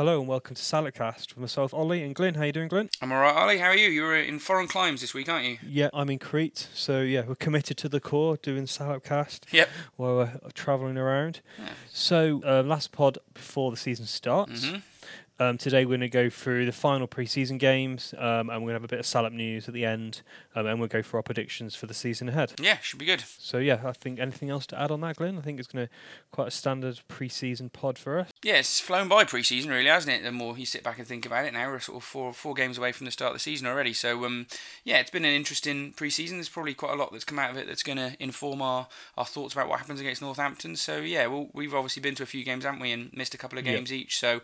Hello and welcome to Saladcast with myself, Ollie, and Glyn. How you doing, Glyn? I'm alright, Ollie. How are you? You're in foreign climes this week, aren't you? Yeah, I'm in Crete, so yeah, we're committed to the core, doing Saladcast Yep. while we're travelling around. Yeah. So, uh, last pod before the season starts. hmm Um, today we're going to go through the final pre-season games, um, and we're going to have a bit of Salop news at the end, um, and we'll go for our predictions for the season ahead. Yeah, should be good. So yeah, I think anything else to add on that, Glyn? I think it's going to quite a standard pre-season pod for us. Yeah, it's flown by pre-season, really, hasn't it? The more you sit back and think about it, now we're sort of four four games away from the start of the season already. So, um, yeah, it's been an interesting pre-season. There's probably quite a lot that's come out of it that's going to inform our, our thoughts about what happens against Northampton. So, yeah, well, we've obviously been to a few games, haven't we, and missed a couple of Yeah. games each. So,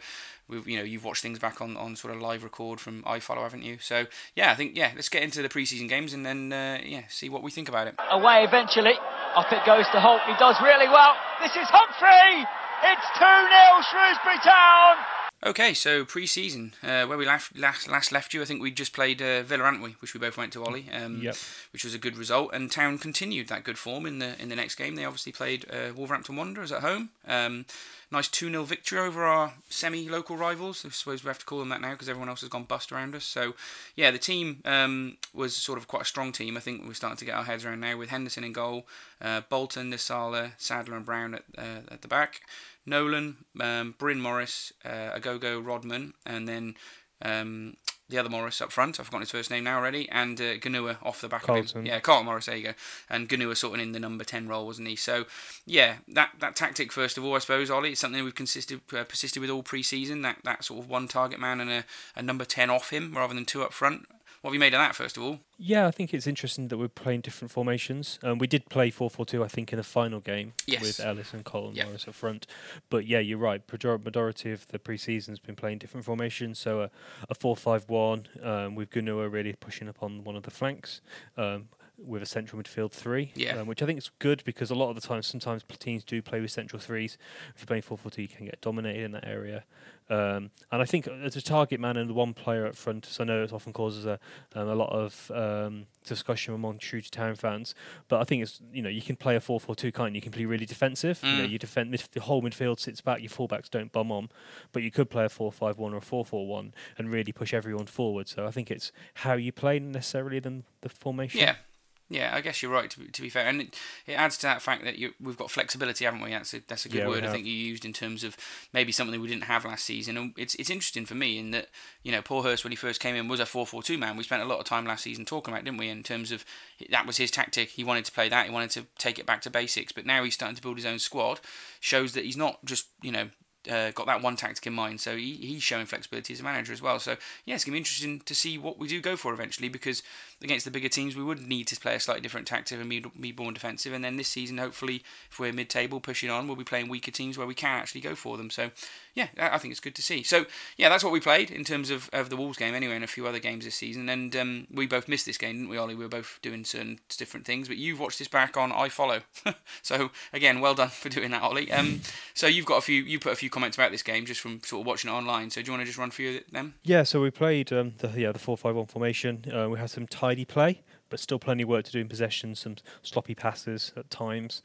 we've you know you've watched things back on, on sort of live record from iFollow, haven't you? So, yeah, I think yeah, let's get into the pre-season games and then uh, yeah, see what we think about it. away eventually. Up it goes to Holt. He does really well. This is Humphrey. It's 2 0 Shrewsbury Town. Okay, so pre-season, uh, where we last, last last left you, I think we just played uh, Villa, hadn't we? Which we both went to, Ollie. Um, Yep. Which was a good result, and Town continued that good form in the in the next game. They obviously played uh, Wolverhampton Wanderers at home. Um, nice two 0 victory over our semi-local rivals. I suppose we have to call them that now because everyone else has gone bust around us. So, yeah, the team um, was sort of quite a strong team. I think we're starting to get our heads around now with Henderson in goal, uh, Bolton, Nsiala, Sadler, and Brown at uh, at the back. Nolan, um, Bryn Morris, uh, Ogogo Rodman, and then um, the other Morris up front. I've forgotten his first name now already, and uh, Gnahoua off the back of him. Yeah, Carlton Morris. There you go. And Gnahoua sorting in the number ten role, wasn't he? So yeah, that that tactic first of all, I suppose, Ollie, it's something we've consisted uh, persisted with all pre-season. That that sort of one target man and a, a number ten off him rather than two up front. What have you made of that first of all? Yeah, I think it's interesting that we're playing different formations. Um, we did play 4 4 2, I think, in the final game Yes. with Ennis and Colin Yeah. Morris up front. But yeah, you're right. Majority of the pre season's been playing different formations. So a, a 4 5 1 um, with Gnahoua really pushing up on one of the flanks. Um, with a central midfield three, Yeah. um, which I think is good because a lot of the time, sometimes teams do play with central threes. If you're playing 4 4 2, you can get dominated in that area. Um, and I think as a target man and the one player up front, so I know it often causes a, um, a lot of um, discussion among True to Town fans. But I think it's you know you can play a 4-4-2 can't you? You can play really defensive. You know Mm. you defend midf- the whole midfield sits back, your fullbacks don't bum on. But you could play a 4-5-1 or a 4-4-1 and really push everyone forward. So I think it's how you play necessarily than the formation. Yeah. Yeah, I guess you're right. To be, to be fair, and it, it adds to that fact that you, we've got flexibility, haven't we? That's a, that's a good Yeah, word I think you used in terms of maybe something we didn't have last season. And it's it's interesting for me in that you know Paul Hurst when he first came in was a 4-4-2 man. We spent a lot of time last season talking about, it, didn't we? In terms of that was his tactic. He wanted to play that. He wanted to take it back to basics. But now he's starting to build his own squad. Shows that he's not just you know uh, got that one tactic in mind. So he, he's showing flexibility as a manager as well. So yeah, it's gonna be interesting to see what we do go for eventually because against the bigger teams we would need to play a slightly different tactic and be, more defensive. And then this season, hopefully, if we're mid-table pushing on, we'll be playing weaker teams where we can actually go for them. So yeah, I I think it's good to see. So yeah, that's what we played in terms of, of the Wolves game anyway, and a few other games this season. And um, we both missed this game, didn't we, Ollie? We were both doing certain different things, but you've watched this back on iFollow. so again, well done for doing that, Ollie. Um, so you've got a few, you put a few comments about this game just from sort of watching it online. So do you want to just run through them? Yeah, so we played um, the yeah the four five one formation. Uh, we had some tidy play, but still plenty of work to do in possession. Some sloppy passes at times,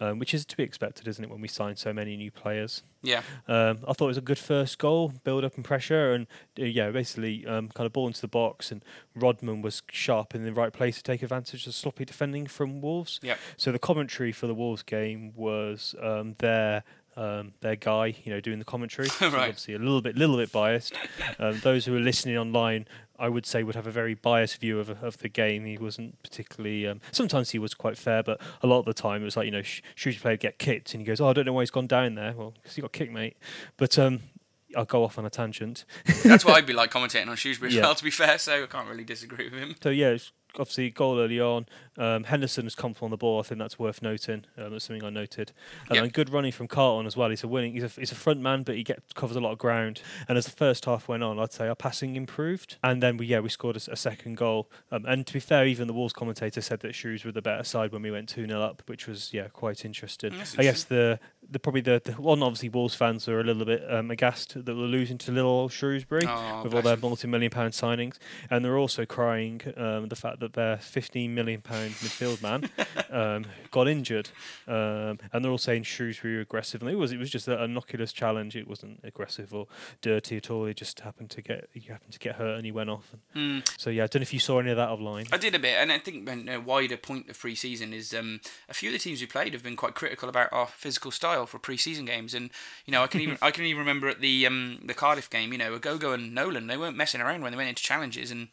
um, which is to be expected, isn't it, when we sign so many new players? Yeah, Um, I thought it was a good first goal, build up and pressure, and uh, yeah, basically um, kind of ball into the box. And Rodman was sharp in the right place to take advantage of sloppy defending from Wolves. yeah, So the commentary for the Wolves game was um, their um, their guy, you know, doing the commentary. Right. Obviously, a little bit, little bit biased. Um, those who are listening online, I would say, would have a very biased view of of the game. He wasn't particularly. Um, sometimes he was quite fair, but a lot of the time it was like you know, Sh- Shrewsbury player get kicked, and he goes, "Oh, I don't know why he's gone down there." Well, because he got kicked, mate. But um, I'll go off on a tangent. that's what I'd be like commentating on Shrewsbury as Yeah. well. To be fair, so I can't really disagree with him. So yeah, it's obviously goal early on. Um, Henderson has come on the ball. I think that's worth noting. Um, that's something I noted. And then good running from Carlton as well. He's a winning. He's a, he's a front man, but he get covers a lot of ground. And as the first half went on, I'd say our passing improved. And then we yeah we scored a second goal. Um, and to be fair, even the Wolves commentator said that Shrews were the better side when we went two 0 up, which was yeah quite interesting. Mm, I guess the the probably the, the one obviously Wolves fans are a little bit um, aghast that we're losing to little old Shrewsbury Oh, with all their multi-million pound signings, and they're also crying um, the fact that their 15 million pound midfield man um, got injured, um, and they're all saying Shrewsbury aggressive, and it was it was just an innocuous challenge. It wasn't aggressive or dirty at all. He just happened to get he happened to get hurt and he went off. And Mm. so yeah, I don't know if you saw any of that offline. I did a bit, and I think a wider point of pre-season is um, a few of the teams we played have been quite critical about our physical style for pre-season games, and you know I can even I can even remember at the um, the Cardiff game, you know, Ogogo and Nolan they weren't messing around when they went into challenges, and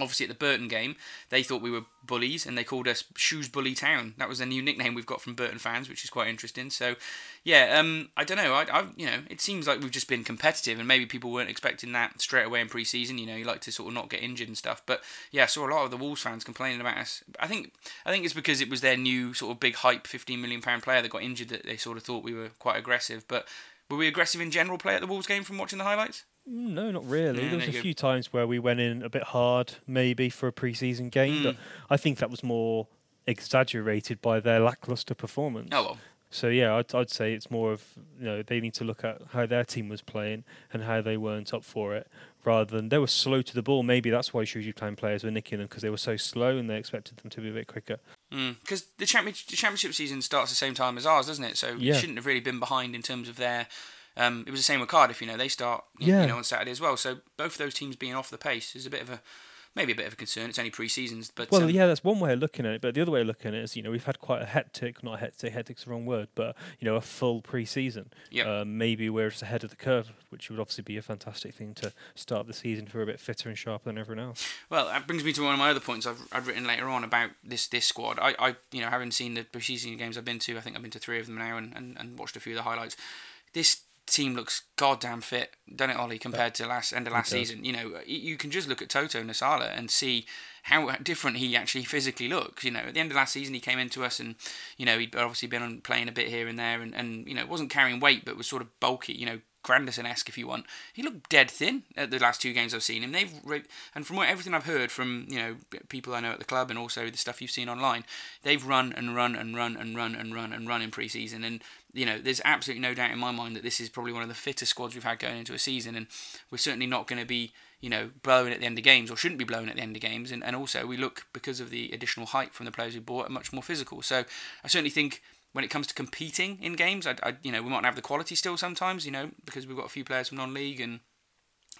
obviously at the Burton game they thought we were bullies and they called us Shoes Bully Town. That was a new nickname we've got from Burton fans, which is quite interesting. So yeah, um, I don't know. I, I, you know, it seems like we've just been competitive, and maybe people weren't expecting that straight away in pre-season. You know, you like to sort of not get injured and stuff. But yeah, I saw a lot of the Wolves fans complaining about us. I think, I think it's because it was their new sort of big hype, fifteen million pound player that got injured that they sort of thought we were quite aggressive. But were we aggressive in general play at the Wolves game from watching the highlights? Mm, No, not really. Yeah, there was a few times where we went in a bit hard, maybe for a pre-season game, but Mm. I think that was more exaggerated by their lackluster performance. Oh well, So yeah, I'd, I'd say it's more of you know they need to look at how their team was playing and how they weren't up for it, rather than they were slow to the ball. Maybe that's why Shrewsbury Town players were nicking them because they were so slow and they expected them to be a bit quicker. because Mm. the championship the championship season starts the same time as ours, doesn't it? So Yeah. you shouldn't have really been behind in terms of their. Um, it was the same with Cardiff. You know, they start Yeah. you know on Saturday as well. So both of those teams being off the pace is a bit of a maybe a bit of a concern. It's only pre-seasons, but Well, um, yeah, that's one way of looking at it. But the other way of looking at it is, you know, we've had quite a hectic, not hectic, hectic's the wrong word, but you know, a full pre-season. Yep. Um, maybe we're just ahead of the curve, which would obviously be a fantastic thing to start the season for a bit fitter and sharper than everyone else. Well, that brings me to one of my other points I've, I've written later on about this this squad. I, I you know having seen the preseason games I've been to, I think I've been to three of them now and, and, and watched a few of the highlights. This team looks goddamn fit, don't it, Ollie? Compared to last end of last season, you know, you can just look at Toto Nsiala and see how different he actually physically looks. You know, at the end of last season, he came into us and you know he'd obviously been on playing a bit here and there, and, and you know wasn't carrying weight, but was sort of bulky. You know, Granderson esque if you want. He looked dead thin at the last two games I've seen him. They've re- and from what, everything I've heard from you know people I know at the club and also the stuff you've seen online, they've run and run and run and run and run and run in pre-season and. You know, there's absolutely no doubt in my mind that this is probably one of the fittest squads we've had going into a season, and we're certainly not going to be, you know, blowing at the end of games or shouldn't be blowing at the end of games. And, and also, we look because of the additional height from the players we bought, much more physical. So I certainly think when it comes to competing in games, I, I you know we might not have the quality still sometimes, you know, because we've got a few players from non-league and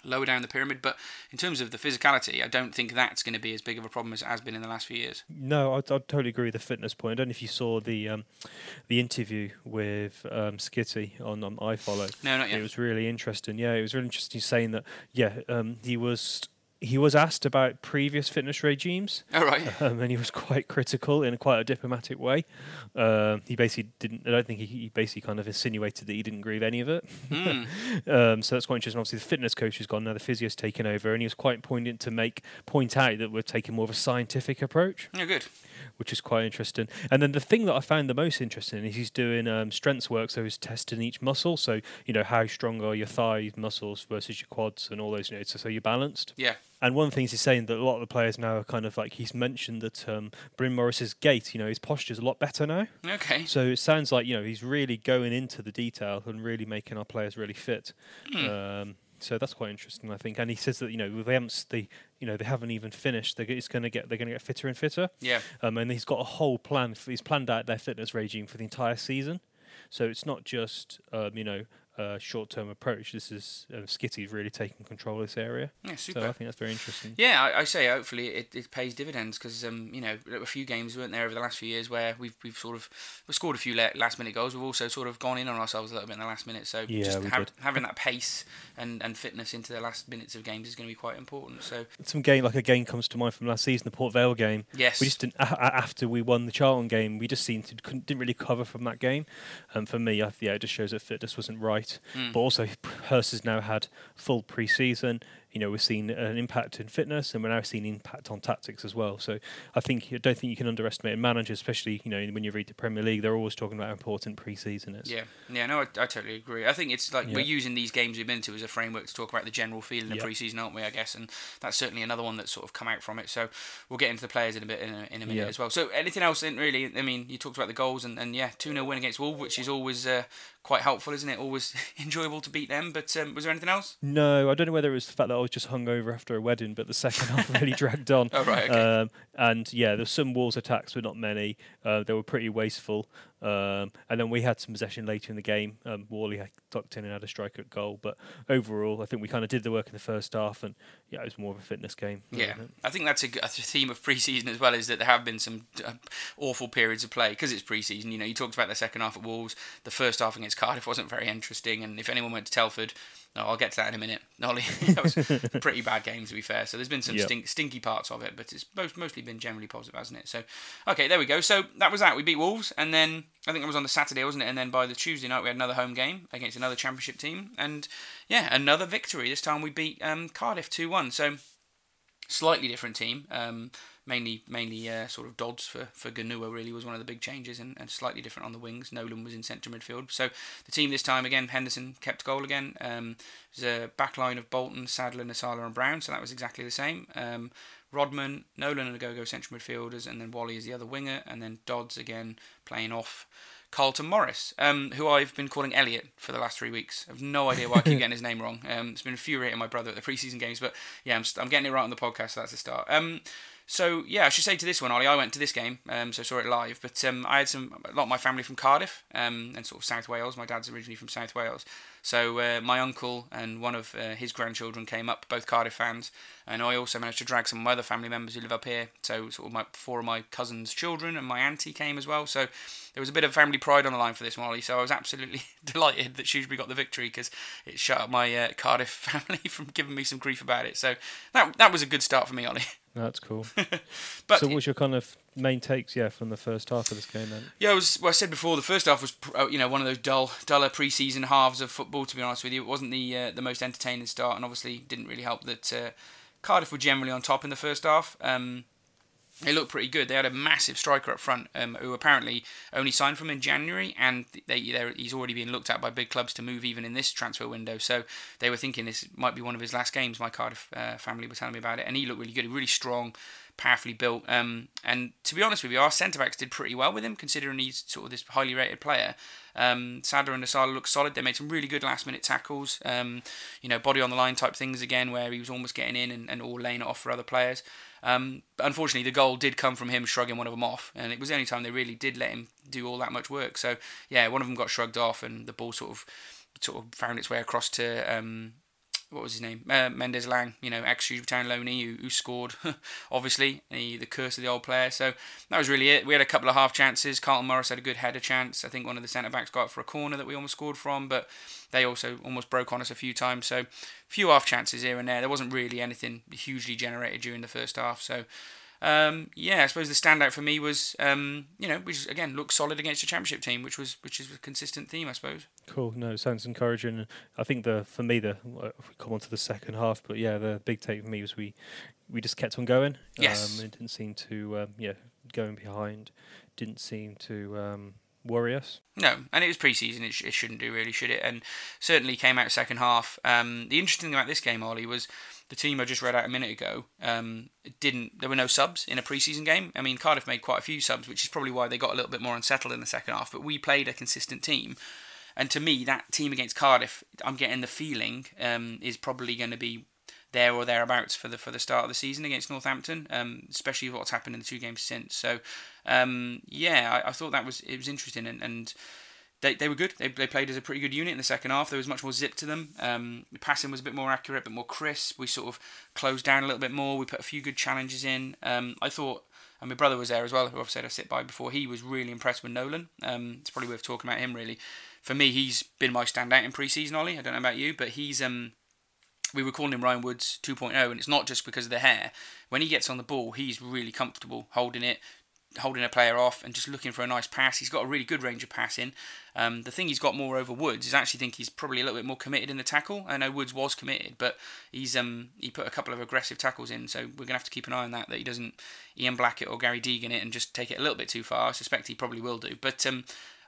lower down the pyramid. But in terms of the physicality, I don't think that's going to be as big of a problem as it has been in the last few years. No, I'd totally agree with the fitness point. I don't know if you saw the um, the interview with um, Skitty on, on iFollow. No, not yet. It was really interesting. Yeah, it was really interesting saying that. Yeah, um, he was he was asked about previous fitness regimes, All right. um, and he was quite critical in quite a diplomatic way. Um, he basically didn't. I don't think he, he basically kind of insinuated that he didn't agree with any of it. Mm. Um, so that's quite interesting. Obviously, the fitness coach has gone now. The physio's taken over, and he was quite poignant to make point out that we're taking more of a scientific approach, Yeah, good. which is quite interesting. And then the thing that I found the most interesting is he's doing um, strengths work, so he's testing each muscle. So you know how strong are your thigh muscles versus your quads and all those. You know, so, so you're balanced. Yeah. And one of the things he's saying that a lot of the players now are kind of like he's mentioned that um, Bryn Morris's gait, you know, his posture's a lot better now. Okay. So it sounds like you know he's really going into the detail and really making our players really fit. Hmm. Um, so that's quite interesting, I think. And he says that you know they haven't they you know they haven't even finished. They're, it's going to get they're going to get fitter and fitter. Yeah. Um, and he's got a whole plan. For, he's planned out their fitness regime for the entire season. So it's not just um, you know a short-term approach. This is uh, Skitty's really taking control of this area. Yeah. Super. So I think that's very interesting. Yeah, I, I say hopefully it, it pays dividends because um, you know a few games weren't there over the last few years where we've we've sort of we've scored a few last minute goals. We've also sort of gone in on ourselves a little bit in the last minute. So Yeah, just ha- having that pace and, and fitness into the last minutes of games is going to be quite important. So Some game like a game comes to mind from last season, the Port Vale game. yes, We just didn't after we won the Charlton game. We just seemed to didn't really cover from that game. And for me, I, yeah, it just shows that fitness wasn't right. Mm. But also, Hurst has now had full pre-season. you know we've seen an impact in fitness, and we're now seeing impact on tactics as well. So I think I don't think you can underestimate managers, especially you know when you read the Premier League. They're always talking about how important pre-season is. Yeah, yeah, no, I, I totally agree. I think it's like yeah. we're using these games we've been to as a framework to talk about the general feeling of pre-season, aren't we? I guess, and that's certainly another one that's sort of come out from it. So we'll get into the players in a bit in a, in a minute yeah. as well. So anything else? In really, I mean, you talked about the goals and, and yeah, two 0 win against Wolves, which is always uh, quite helpful, isn't it? Always enjoyable to beat them. But um, was there anything else? No, I don't know whether it was the fact that I was just hungover after a wedding, but the second half really dragged on. Oh right. Okay. Um, and yeah, there's some walls attacks, but not many. Uh, they were pretty wasteful. Um, and then we had some possession later in the game. Um, Whalley tucked in and had a strike at goal. But overall, I think we kind of did the work in the first half, and yeah, it was more of a fitness game. Yeah, I think that's a, a, theme of pre-season as well. Is that there have been some uh, awful periods of play because it's pre-season. You know, you talked about the second half at Wolves. The first half against Cardiff wasn't very interesting, and if anyone went to Telford no, I'll get to that in a minute. Nolly, that was a pretty bad game to be fair. So there's been some yep. stink, stinky parts of it, but it's most, mostly been generally positive, hasn't it? So, okay, there we go. So that was that. We beat Wolves, and then I think it was on the Saturday, wasn't it? And then by the Tuesday night, we had another home game against another Championship team, and yeah, another victory. This time we beat um, Cardiff two one. So slightly different team. Um, mainly mainly uh, sort of Dodds for for Gnahoua really was one of the big changes and, and slightly different on the wings. Nolan was in centre midfield. So the team this time again, Henderson kept goal again. Um, there's a back line of Bolton, Sadler, Nsiala and Brown, so that was exactly the same. Um, Rodman, Nolan and go central midfielders, and then Whalley is the other winger, and then Dodds again playing off. Carlton Morris, um, who I've been calling Elliot for the last three weeks. I have no idea why I keep getting his name wrong. Um, it's been infuriating my brother at the preseason games, but yeah, I'm, st- I'm getting it right on the podcast, so that's a start. Um, so yeah, I should say to this one, Ollie, I went to this game, um, so saw it live. But um, I had some a lot of my family from Cardiff um, and sort of South Wales. My dad's originally from South Wales, so uh, my uncle and one of uh, his grandchildren came up, both Cardiff fans, and I also managed to drag some of my other family members who live up here. So sort of my four of my cousins' children and my auntie came as well. So there was a bit of family pride on the line for this one, Ollie. So I was absolutely delighted that Shrewsbury got the victory because it shut up my uh, Cardiff family from giving me some grief about it. So that that was a good start for me, Ollie. That's cool. but so, what's your kind of main takes, yeah, from the first half of this game then? Yeah, it was. Well, I said before, the first half was, uh, you know, one of those dull, duller pre-season halves of football. To be honest with you, it wasn't the uh, the most entertaining start, and obviously didn't really help that uh, Cardiff were generally on top in the first half. Um, they looked pretty good. They had a massive striker up front, um, who apparently only signed from in January, and they, he's already been looked at by big clubs to move even in this transfer window. So they were thinking this might be one of his last games. My Cardiff uh, family were telling me about it, and he looked really good, really strong, powerfully built. Um, and to be honest with you, our centre backs did pretty well with him, considering he's sort of this highly rated player. Um, Sadler and Nsiala looked solid. They made some really good last minute tackles, um, you know, body on the line type things again, where he was almost getting in and, and all laying it off for other players. Um, unfortunately, the goal did come from him shrugging one of them off, and it was the only time they really did let him do all that much work. So yeah, one of them got shrugged off, and the ball sort of sort of found its way across to um, what was his name? Uh, Mendez-Laing, you know, ex Town loanee who, who scored, obviously, the, the curse of the old player. So that was really it. We had a couple of half chances. Carlton Morris had a good header chance. I think one of the centre backs got for a corner that we almost scored from, but they also almost broke on us a few times. So a few half chances here and there. There wasn't really anything hugely generated during the first half. So um, yeah, I suppose the standout for me was, um, you know, which again looked solid against a championship team, which was which is a consistent theme, I suppose. Cool. No, sounds encouraging. I think the for me the we come on to the second half, but yeah, the big take for me was we we just kept on going. Yes. Um, it didn't seem to um, yeah going behind. Didn't seem to um, worry us. No, and it was pre-season. It, sh- it shouldn't do really, should it? And certainly came out second half. Um, the interesting thing about this game, Ollie, was the team I just read out a minute ago um, didn't. There were no subs in a preseason game. I mean, Cardiff made quite a few subs, which is probably why they got a little bit more unsettled in the second half. But we played a consistent team, and to me, that team against Cardiff, I'm getting the feeling um, is probably going to be there or thereabouts for the for the start of the season against Northampton, um, especially what's happened in the two games since. So, um, yeah, I, I, thought that was it was interesting and. and they, they were good. They, they played as a pretty good unit in the second half. There was much more zip to them. Um, the passing was a bit more accurate, a bit more crisp. We sort of closed down a little bit more. We put a few good challenges in. Um, I thought, and my brother was there as well, who I've said I sit by before. He was really impressed with Nolan. Um, it's probably worth talking about him really. For me, he's been my standout in pre-season, Ollie. I don't know about you, but he's um, we were calling him Ryan Woods 2.0, and it's not just because of the hair. When he gets on the ball, he's really comfortable holding it, holding a player off and just looking for a nice pass. He's got a really good range of passing. Um, the thing he's got more over Woods is I actually think he's probably a little bit more committed in the tackle. I know Woods was committed, but he's um he put a couple of aggressive tackles in, so we're gonna have to keep an eye on that that he doesn't Ian Blackett or Gary Deegan it and just take it a little bit too far. I suspect he probably will do, but um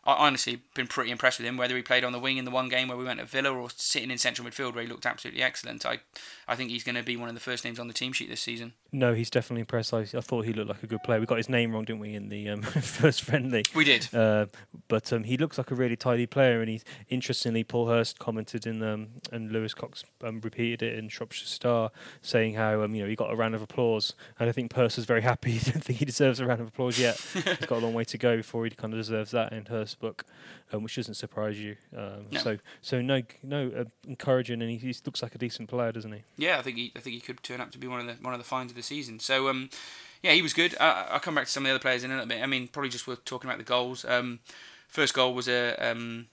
I honestly been pretty impressed with him. Whether he played on the wing in the one game where we went at Villa or sitting in central midfield where he looked absolutely excellent, I I think he's going to be one of the first names on the team sheet this season. No, he's definitely impressed. I, I thought he looked like a good player. We got his name wrong, didn't we, in the um, first friendly? We did. Uh, but um, he looks like a really tidy player, and he's interestingly, Paul Hurst commented in um, and Lewis Cox um, repeated it in Shropshire Star, saying how um, you know he got a round of applause, and I think Hurst is very happy. he don't think he deserves a round of applause yet. he's got a long way to go before he kind of deserves that in Hurst's book, um, which doesn't surprise you. Um, No. So so no no uh, encouraging, and he, he looks like a decent player, doesn't he? Yeah, I think he I think he could turn up to be one of the one of the finds of the season. So um, yeah, he was good. Uh, I'll come back to some of the other players in a little bit. I mean, probably just worth talking about the goals. Um, first goal was a um,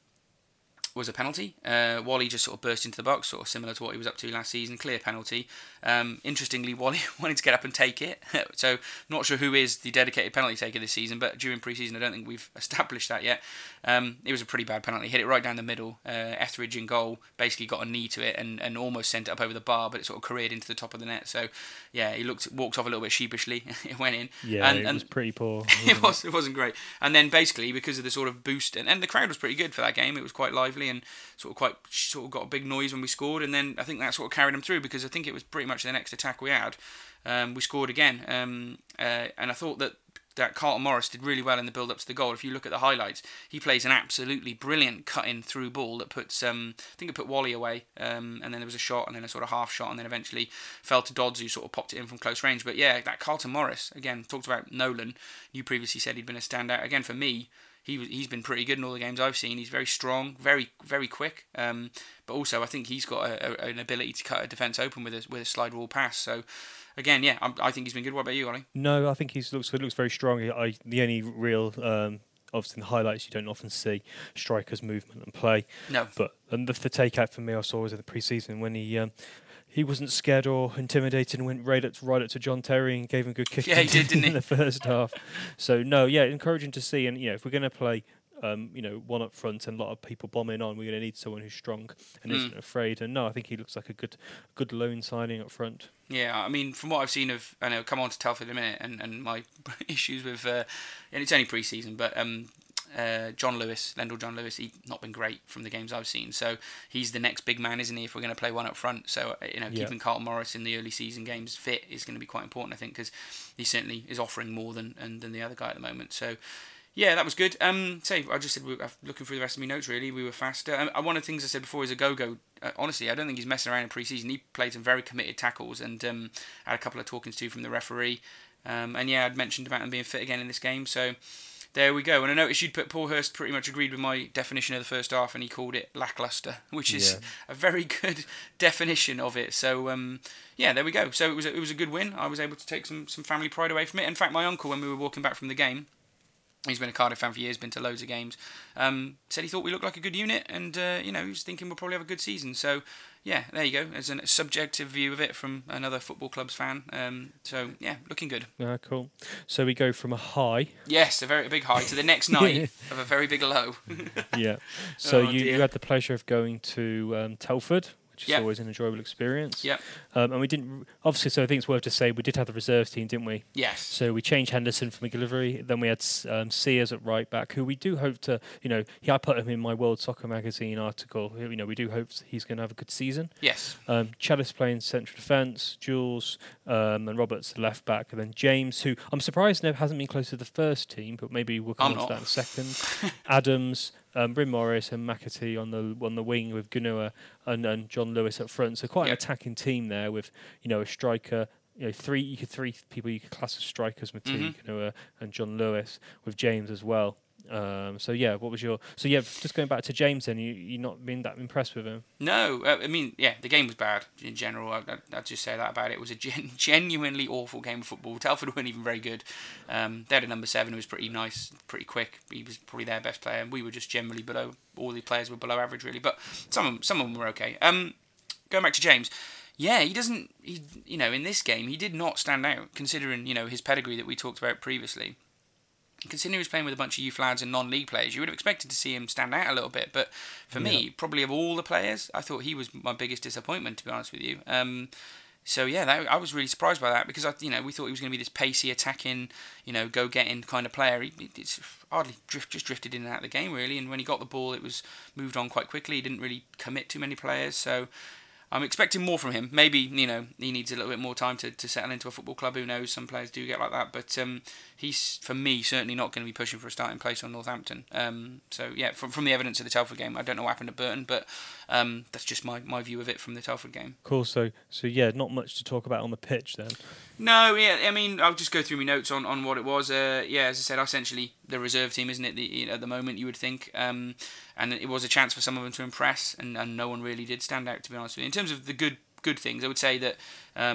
was a penalty. Uh, Whalley just sort of burst into the box, sort of similar to what he was up to last season. Clear penalty. Um, interestingly, Whalley wanted to get up and take it. so not sure who is the dedicated penalty taker this season, but during pre-season, I don't think we've established that yet. Um, it was a pretty bad penalty. Hit it right down the middle. Uh, Etheridge in goal basically got a knee to it and, and almost sent it up over the bar, but it sort of careered into the top of the net. So yeah, he looked walked off a little bit sheepishly. it went in. Yeah, and, it and was pretty poor. it was it wasn't great. And then basically because of the sort of boost and, and the crowd was pretty good for that game. It was quite lively and sort of quite sort of got a big noise when we scored. And then I think that sort of carried them through because I think it was pretty much the next attack we had. Um, we scored again, um, uh, and I thought that. That Carlton Morris did really well in the build up to the goal. If you look at the highlights, he plays an absolutely brilliant cutting through ball that puts, um, I think it put Whalley away, um, and then there was a shot, and then a sort of half shot, and then eventually fell to Dodds, who sort of popped it in from close range. But yeah, that Carlton Morris again talked about Nolan. You previously said he'd been a standout. Again for me, he he's been pretty good in all the games I've seen. He's very strong, very very quick. Um, but also I think he's got a, a, an ability to cut a defence open with a with a slide rule pass. So again, yeah, I'm, I think he's been good. What about you, Ollie? No, I think he looks looks very strong. I the only real um, obviously in the highlights you don't often see strikers movement and play. No. But and the, the takeout for me I saw was in the preseason when he um, he wasn't scared or intimidated and went right up, right up to John Terry and gave him a good kick Yeah, he did, didn't in the first half. So no, yeah, encouraging to see. And you know, if we're going to play, um, you know, one up front and a lot of people bombing on, we're going to need someone who's strong and Mm. isn't afraid. And no, I think he looks like a good, good loan signing up front. Yeah, I mean, from what I've seen of, I know, come on to Telford in a minute, and, and my issues with, uh, and it's only pre-season, but um, uh, John Lewis, Lenell John Lewis, he's not been great from the games I've seen. So he's the next big man, isn't he? If we're going to play one up front, so uh, you know, Yeah. keeping Carlton Morris in the early season games fit is going to be quite important, I think, because he certainly is offering more than and, than the other guy at the moment. So. Yeah, that was good. Um, say, I just said, we, uh, looking through the rest of my notes, really, we were faster. Um, one of the things I said before is Ogogo. Uh, honestly, I don't think he's messing around in pre-season. He played some very committed tackles and um, had a couple of talkings to from the referee. Um, and yeah, I'd mentioned about him being fit again in this game. So there we go. And I noticed you'd put Paul Hurst pretty much agreed with my definition of the first half, and he called it lackluster, which is Yeah. a very good definition of it. So um, yeah, there we go. So it was a, it was a good win. I was able to take some some family pride away from it. In fact, my uncle, when we were walking back from the game, he's been a Cardiff fan for years, been to loads of games. Um, said he thought we looked like a good unit, and uh, you know he's thinking we'll probably have a good season. So yeah, there you go. There's a subjective view of it from another football club's fan. Um, so yeah, looking good. Ah, cool. So we go from a high Yes, a very big high to the next night of a very big low. yeah. So Oh, you, dear. you had the pleasure of going to um, Telford, which is Yep. always an enjoyable experience. Yep. Um, and we didn't obviously. So I think it's worth to say we did have the reserves team, didn't we? yes. So we changed Henderson for McGillivray. Then we had um, Sears at right back, who we do hope to. You know, he I put him in my World Soccer Magazine article. You know, we do hope he's going to have a good season. Yes. Um, Chalice playing central defence, Jules um, and Roberts the left back, and then James, who I'm surprised never hasn't been close to the first team, but maybe we'll come on to that in a second. Adams, um, Bryn Morris, and McAtee on the on the wing with Gnahoua and, and John Lewis up front. So quite an attacking team there with you know a striker. You know, three you could three people you could class as strikers, McAtee, Mhm. Gnahoua, and John Lewis with James as well. Um, so yeah, what was your so yeah? Just going back to James, then you you not been that impressed with him? No, uh, I mean, yeah, the game was bad in general. I, I, I'd just say that about it. It was a gen- genuinely awful game of football. Telford weren't even very good. Um, they had a number seven who was pretty nice, pretty quick. He was probably their best player, and we were just generally below. All the players were below average, really, but some of them, some of them were okay. Um, going back to James, yeah, he doesn't. He, you know, in this game, he did not stand out considering you know his pedigree that we talked about previously. Considering he was playing with a bunch of youth lads and non-league players, you would have expected to see him stand out a little bit. But for yeah. me, probably of all the players, I thought he was my biggest disappointment, to be honest with you. Um, so yeah, that, I was really surprised by that because I, you know, we thought he was going to be this pacey, attacking, you know, go-getting kind of player. He, it's hardly drift, just drifted in and out of the game really. And when he got the ball, it was moved on quite quickly. He didn't really commit too many players. So I'm expecting more from him. Maybe you know he needs a little bit more time to, to settle into a football club. Who knows? Some players do get like that, but um, he's for me certainly not going to be pushing for a starting place on Northampton. Um, so yeah, from from the evidence of the Telford game, I don't know what happened at Burton, but um, that's just my, my view of it from the Telford game. Cool. So so yeah, not much to talk about on the pitch then. No, yeah, I mean, I'll just go through my notes on, on what it was. Uh, yeah, as I said, essentially the reserve team, isn't it? The, you know, at the moment, you would think, um, and it was a chance for some of them to impress, and, and no one really did stand out, to be honest with you. In terms of the good good things, I would say that uh,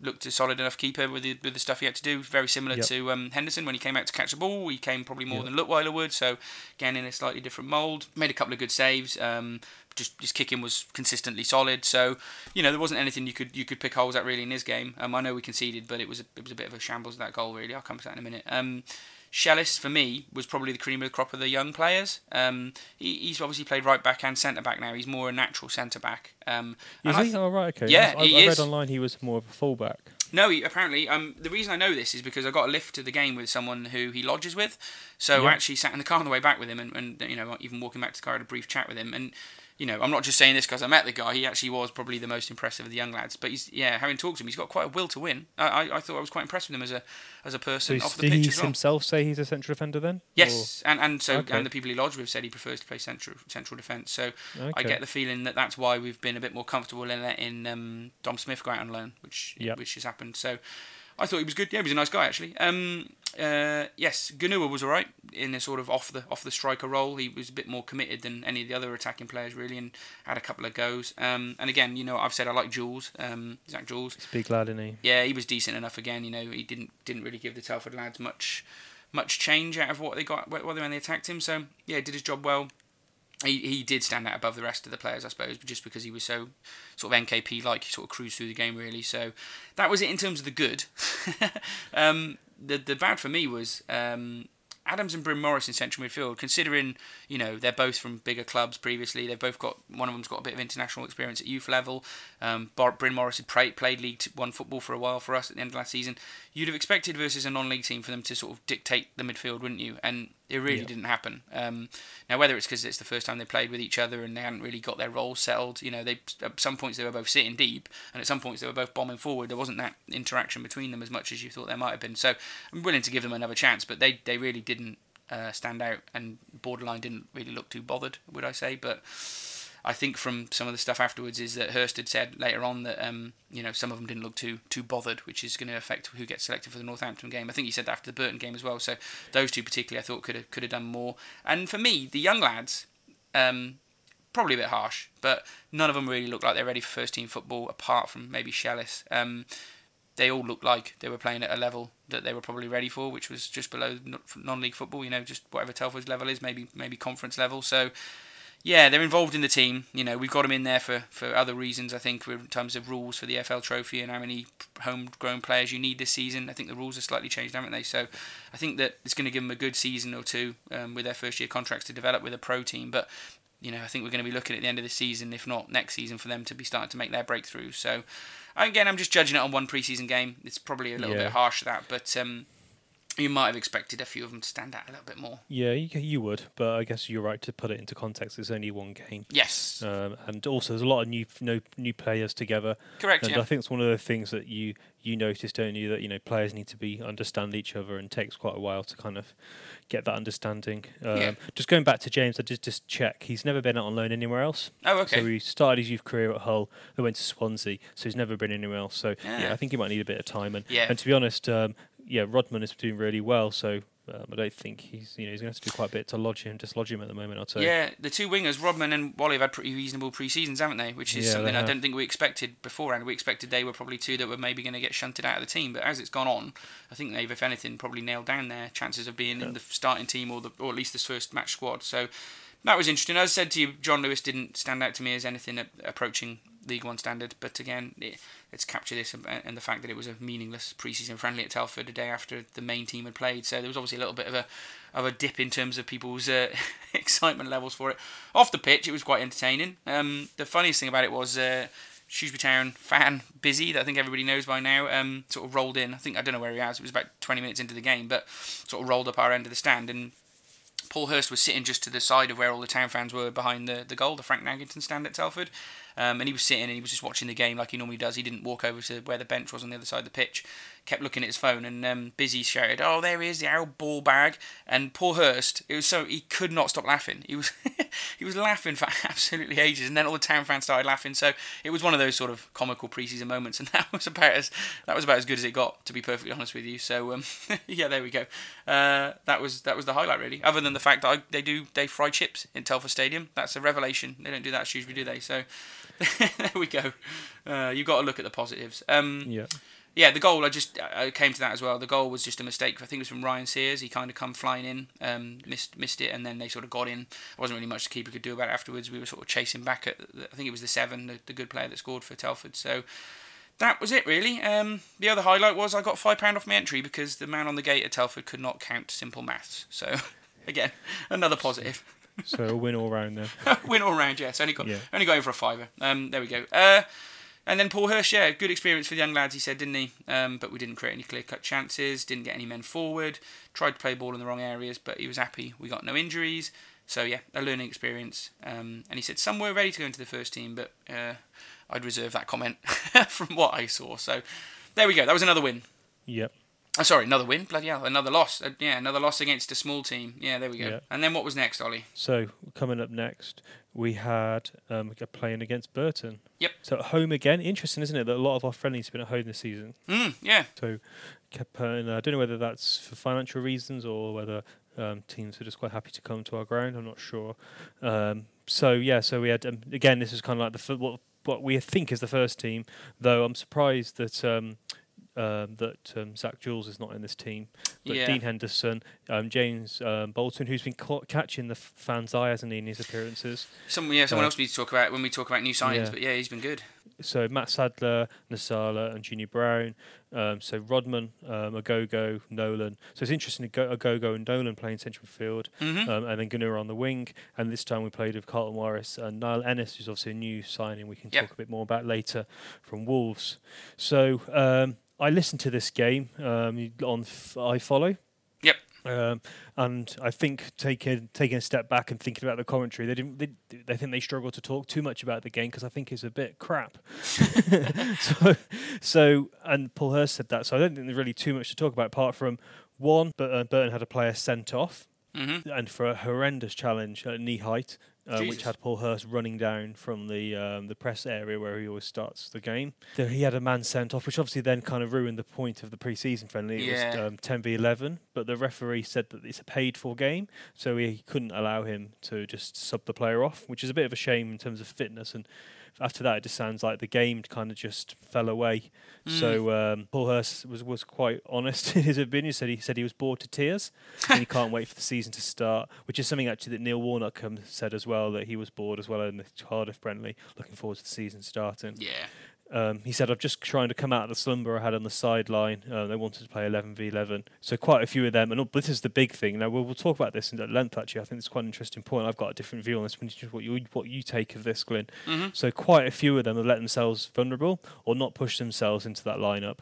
looked a solid enough keeper with the, with the stuff he had to do. Very similar yep. to um, Henderson when he came out to catch the ball. He came probably more yep. than Leutwiler would, so again in a slightly different mould. Made a couple of good saves. Um, just his kicking was consistently solid. So you know there wasn't anything you could you could pick holes at really in his game. Um, I know we conceded, but it was a, it was a bit of a shambles that goal really. I'll come to that in a minute. Um, Shellis for me was probably the cream of the crop of the young players. Um, he, he's obviously played right back and centre back now. He's more a natural centre back. Um, is he? Th- oh right, okay. Yeah, I, I, I read online he was more of a fullback. No, he, apparently. Um, the reason I know this is because I got a lift to the game with someone who he lodges with. So I actually sat in the car on the way back with him, and, and you know, even walking back to the car, I had a brief chat with him, and you know, I'm not just saying this because I met the guy. He actually was probably the most impressive of the young lads. But he's yeah, having talked to him, he's got quite a will to win. I, I, I thought I was quite impressed with him as a as a person so off the did pitch he well. himself say he's a central defender then? Yes, or? and and so okay. and the people he lodged with said he prefers to play central central defence. So okay. I get the feeling that that's why we've been a bit more comfortable in letting um, Dom Smith go out on loan, which yep. which has happened. So I thought he was good. Yeah, he was a nice guy actually. Um, uh, yes, Gnahoua was alright in a sort of off the off the striker role. He was a bit more committed than any of the other attacking players really, and had a couple of goes. Um, and again, you know, I've said I like Jules, um, Zak Jules. He's big lad, isn't he? Yeah, he was decent enough. Again, you know, he didn't didn't really give the Telford lads much much change out of what they got when they attacked him. So yeah, did his job well he, he did stand out above the rest of the players, I suppose, just because he was so sort of NKP like, he sort of cruised through the game really. So that was it in terms of the good. um, the the bad for me was um, Adams and Bryn Morris in central midfield, considering you know they're both from bigger clubs previously, they've both got one of them's got a bit of international experience at youth level. Um, Bryn Morris had played, played League One football for a while for us at the end of last season. You'd have expected versus a non-league team for them to sort of dictate the midfield, wouldn't you? And it really yeah. didn't happen. Um, now, whether it's because it's the first time they played with each other and they hadn't really got their roles settled, you know, they at some points they were both sitting deep, and at some points they were both bombing forward. There wasn't that interaction between them as much as you thought there might have been. So I'm willing to give them another chance, but they they really didn't uh, stand out, and borderline didn't really look too bothered, would I say? But I think from some of the stuff afterwards is that Hurst had said later on that um, you know some of them didn't look too too bothered, which is going to affect who gets selected for the Northampton game. I think he said that after the Burton game as well. So those two particularly, I thought could have could have done more. And for me, the young lads. Um, probably a bit harsh, but none of them really looked like they're ready for first team football, apart from maybe Shellis. Um, they all looked like they were playing at a level that they were probably ready for, which was just below non-league football. You know, just whatever Telford's level is, maybe maybe conference level. So, yeah, they're involved in the team. You know, we've got them in there for, for other reasons. I think in terms of rules for the FL Trophy and how many homegrown players you need this season. I think the rules have slightly changed, haven't they? So, I think that it's going to give them a good season or two um, with their first year contracts to develop with a pro team. But you know, I think we're going to be looking at the end of the season, if not next season, for them to be starting to make their breakthrough. So, Again, I'm just judging it on one preseason game. It's probably a little yeah. bit harsh that, but um, you might have expected a few of them to stand out a little bit more. Yeah, you, you would, but I guess you're right to put it into context. It's only one game. Yes. Um, and also, there's a lot of new no, new players together. Correct. And yeah. I think it's one of the things that you you notice, don't you, that you know players need to be understand each other, and takes quite a while to kind of get that understanding. Um, yeah. Just going back to James, I just just check. He's never been out on loan anywhere else. Oh, okay. So he started his youth career at Hull, then went to Swansea, so he's never been anywhere else. So yeah, yeah I think he might need a bit of time. And yeah. and to be honest, um, yeah, Rodman is doing really well. So um, I don't think he's you know he's going to have to do quite a bit to lodge him, dislodge him at the moment. I'd say. Yeah, the two wingers, Rodman and Whalley, have had pretty reasonable pre seasons, haven't they? Which is yeah, something I don't think we expected beforehand. We expected they were probably two that were maybe going to get shunted out of the team, but as it's gone on, I think they've, if anything, probably nailed down their chances of being yeah. in the starting team or the or at least this first match squad. So that was interesting. As I said to you, John Lewis didn't stand out to me as anything approaching League One standard. But again, it, let's capture this and, the fact that it was a meaningless preseason friendly at Telford the day after the main team had played. So there was obviously a little bit of a of a dip in terms of people's uh, excitement levels for it. Off the pitch, it was quite entertaining. Um, the funniest thing about it was. Uh, Shrewsbury Town fan busy that I think everybody knows by now. Um, sort of rolled in. I think I don't know where he was. It was about 20 minutes into the game, but sort of rolled up our end of the stand and Paul Hurst was sitting just to the side of where all the town fans were behind the, the goal, the Frank Naggington stand at Telford. Um, and he was sitting and he was just watching the game like he normally does. He didn't walk over to where the bench was on the other side of the pitch. Kept looking at his phone and um, Busy shouted, "Oh, there he is, the old ball bag!" And Paul Hurst, it was so he could not stop laughing. He was he was laughing for absolutely ages, and then all the town fans started laughing. So it was one of those sort of comical preseason moments, and that was about as that was about as good as it got, to be perfectly honest with you. So um, yeah, there we go. Uh, that was that was the highlight really. Other than the fact that I, they do they fry chips in Telford Stadium, that's a revelation. They don't do that at Shrewsbury, do they? So there we go. Uh, you've got to look at the positives. Um, yeah. Yeah, the goal. I just I came to that as well. The goal was just a mistake. I think it was from Ryan Sears. He kind of come flying in, um, missed missed it, and then they sort of got in. There wasn't really much the keeper could do about it afterwards. We were sort of chasing back at. I think it was the seven, the, the good player that scored for Telford. So that was it really. Um, the other highlight was I got five pound off my entry because the man on the gate at Telford could not count simple maths. So again, another positive. So a win all round then. win all round, yes. Only got yeah. only going for a fiver. Um, there we go. Uh, and then Paul Hurst, yeah, good experience for the young lads, he said, didn't he? Um, but we didn't create any clear cut chances, didn't get any men forward, tried to play ball in the wrong areas, but he was happy we got no injuries. So, yeah, a learning experience. Um, and he said, some were ready to go into the first team, but uh, I'd reserve that comment from what I saw. So, there we go. That was another win. Yep. Oh, sorry, another win. Bloody hell, another loss. Uh, yeah, another loss against a small team. Yeah, there we go. Yeah. And then what was next, Ollie? So coming up next, we had um, playing against Burton. Yep. So at home again. Interesting, isn't it? That a lot of our friendlies have been at home this season. Mm, yeah. So kept. Uh, I don't know whether that's for financial reasons or whether um, teams are just quite happy to come to our ground. I'm not sure. Um, so yeah, so we had um, again. This is kind of like the what what we think is the first team, though I'm surprised that um, that um, Zak Jules is not in this team. But yeah. Dean Henderson, um, James um, Bolton, who's been ca- catching the fans' eye, hasn't he, in his appearances? Some, yeah, someone uh, else we need to talk about when we talk about new signings. Yeah. But yeah, he's been good. So Matt Sadler, Nsiala, and Junior Brown. Um, so Rodman, um, Ogogo, Nolan. So it's interesting to go Ogogo and Nolan playing central field, mm-hmm. um, and then Gnahoua on the wing. And this time we played with Carlton Morris and Niall Ennis, who's obviously a new signing. We can yep. talk a bit more about later from Wolves. So um, I listened to this game um, on f- iFollow. Yep. Um, and I think taking taking a step back and thinking about the commentary, they didn't. They, they think they struggled to talk too much about the game because I think it's a bit crap. so, so and Paul Hurst said that. So I don't think there's really too much to talk about apart from one. But Burton had a player sent off. Mm-hmm. And for a horrendous challenge at knee height, uh, which had Paul Hurst running down from the um, the press area where he always starts the game. There he had a man sent off, which obviously then kind of ruined the point of the pre-season friendly. It yeah. was um, 10 v 11, but the referee said that it's a paid-for game, so he couldn't allow him to just sub the player off, which is a bit of a shame in terms of fitness and after that, it just sounds like the game kind of just fell away. Mm. So um, Paul Hurst was, was quite honest in his opinion. He said he said he was bored to tears, and he can't wait for the season to start. Which is something actually that Neil Warnock said as well that he was bored as well in the Cardiff friendly, looking forward to the season starting. Yeah. Um, he said, "I'm just trying to come out of the slumber I had on the sideline. Uh, they wanted to play 11 v 11, so quite a few of them. And this is the big thing. Now we'll, we'll talk about this in length. Actually, I think it's quite an interesting point. I've got a different view on this. What you what you take of this, Glyn? Mm-hmm. So quite a few of them have let themselves vulnerable or not push themselves into that lineup.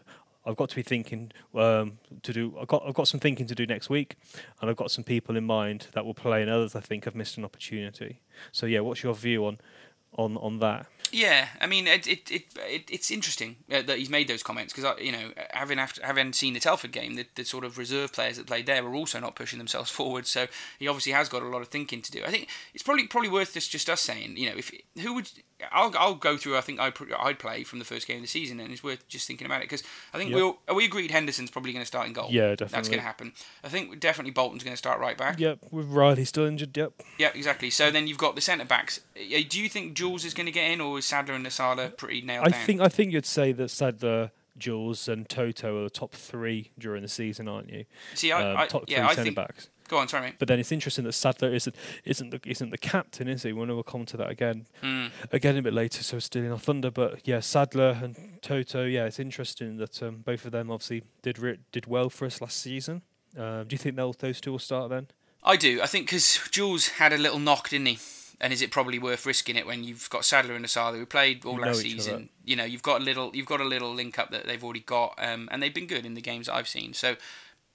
I've got to be thinking um, to do. I've got I've got some thinking to do next week, and I've got some people in mind that will play, and others I think have missed an opportunity. So yeah, what's your view on on on that? Yeah, I mean, it, it, it, it it's interesting uh, that he's made those comments because you know, having after, having seen the Telford game, the, the sort of reserve players that played there were also not pushing themselves forward. So he obviously has got a lot of thinking to do. I think it's probably probably worth just just us saying, you know, if who would I'll I'll go through. I think I I'd play from the first game of the season, and it's worth just thinking about it because I think yep. we we agreed Henderson's probably going to start in goal. Yeah, definitely. That's going to happen. I think definitely Bolton's going to start right back. Yep, with Riley still injured. Yep. Yeah, exactly. So then you've got the centre backs. Do you think Jules is going to get in, or is Sadler and Nsiala pretty nailed I down? think I think you'd say that Sadler. Jules and Toto are the top three during the season, aren't you? See, I, um, top yeah, three I think backs. Go on, sorry, mate. But then it's interesting that Sadler isn't isn't the, isn't the captain, is he? We'll, we'll come to that again Mm. again a bit later. So stealing our thunder, but yeah, Sadler and Toto. Yeah, it's interesting that um, both of them obviously did re- did well for us last season. Um, do you think those two will start then? I do. I think because Jules had a little knock, didn't he? And is it probably worth risking it when you've got Sadler and Asada who played all Who last season? You know, you've got a little, you've got a little link up that they've already got, um, and they've been good in the games that I've seen. So,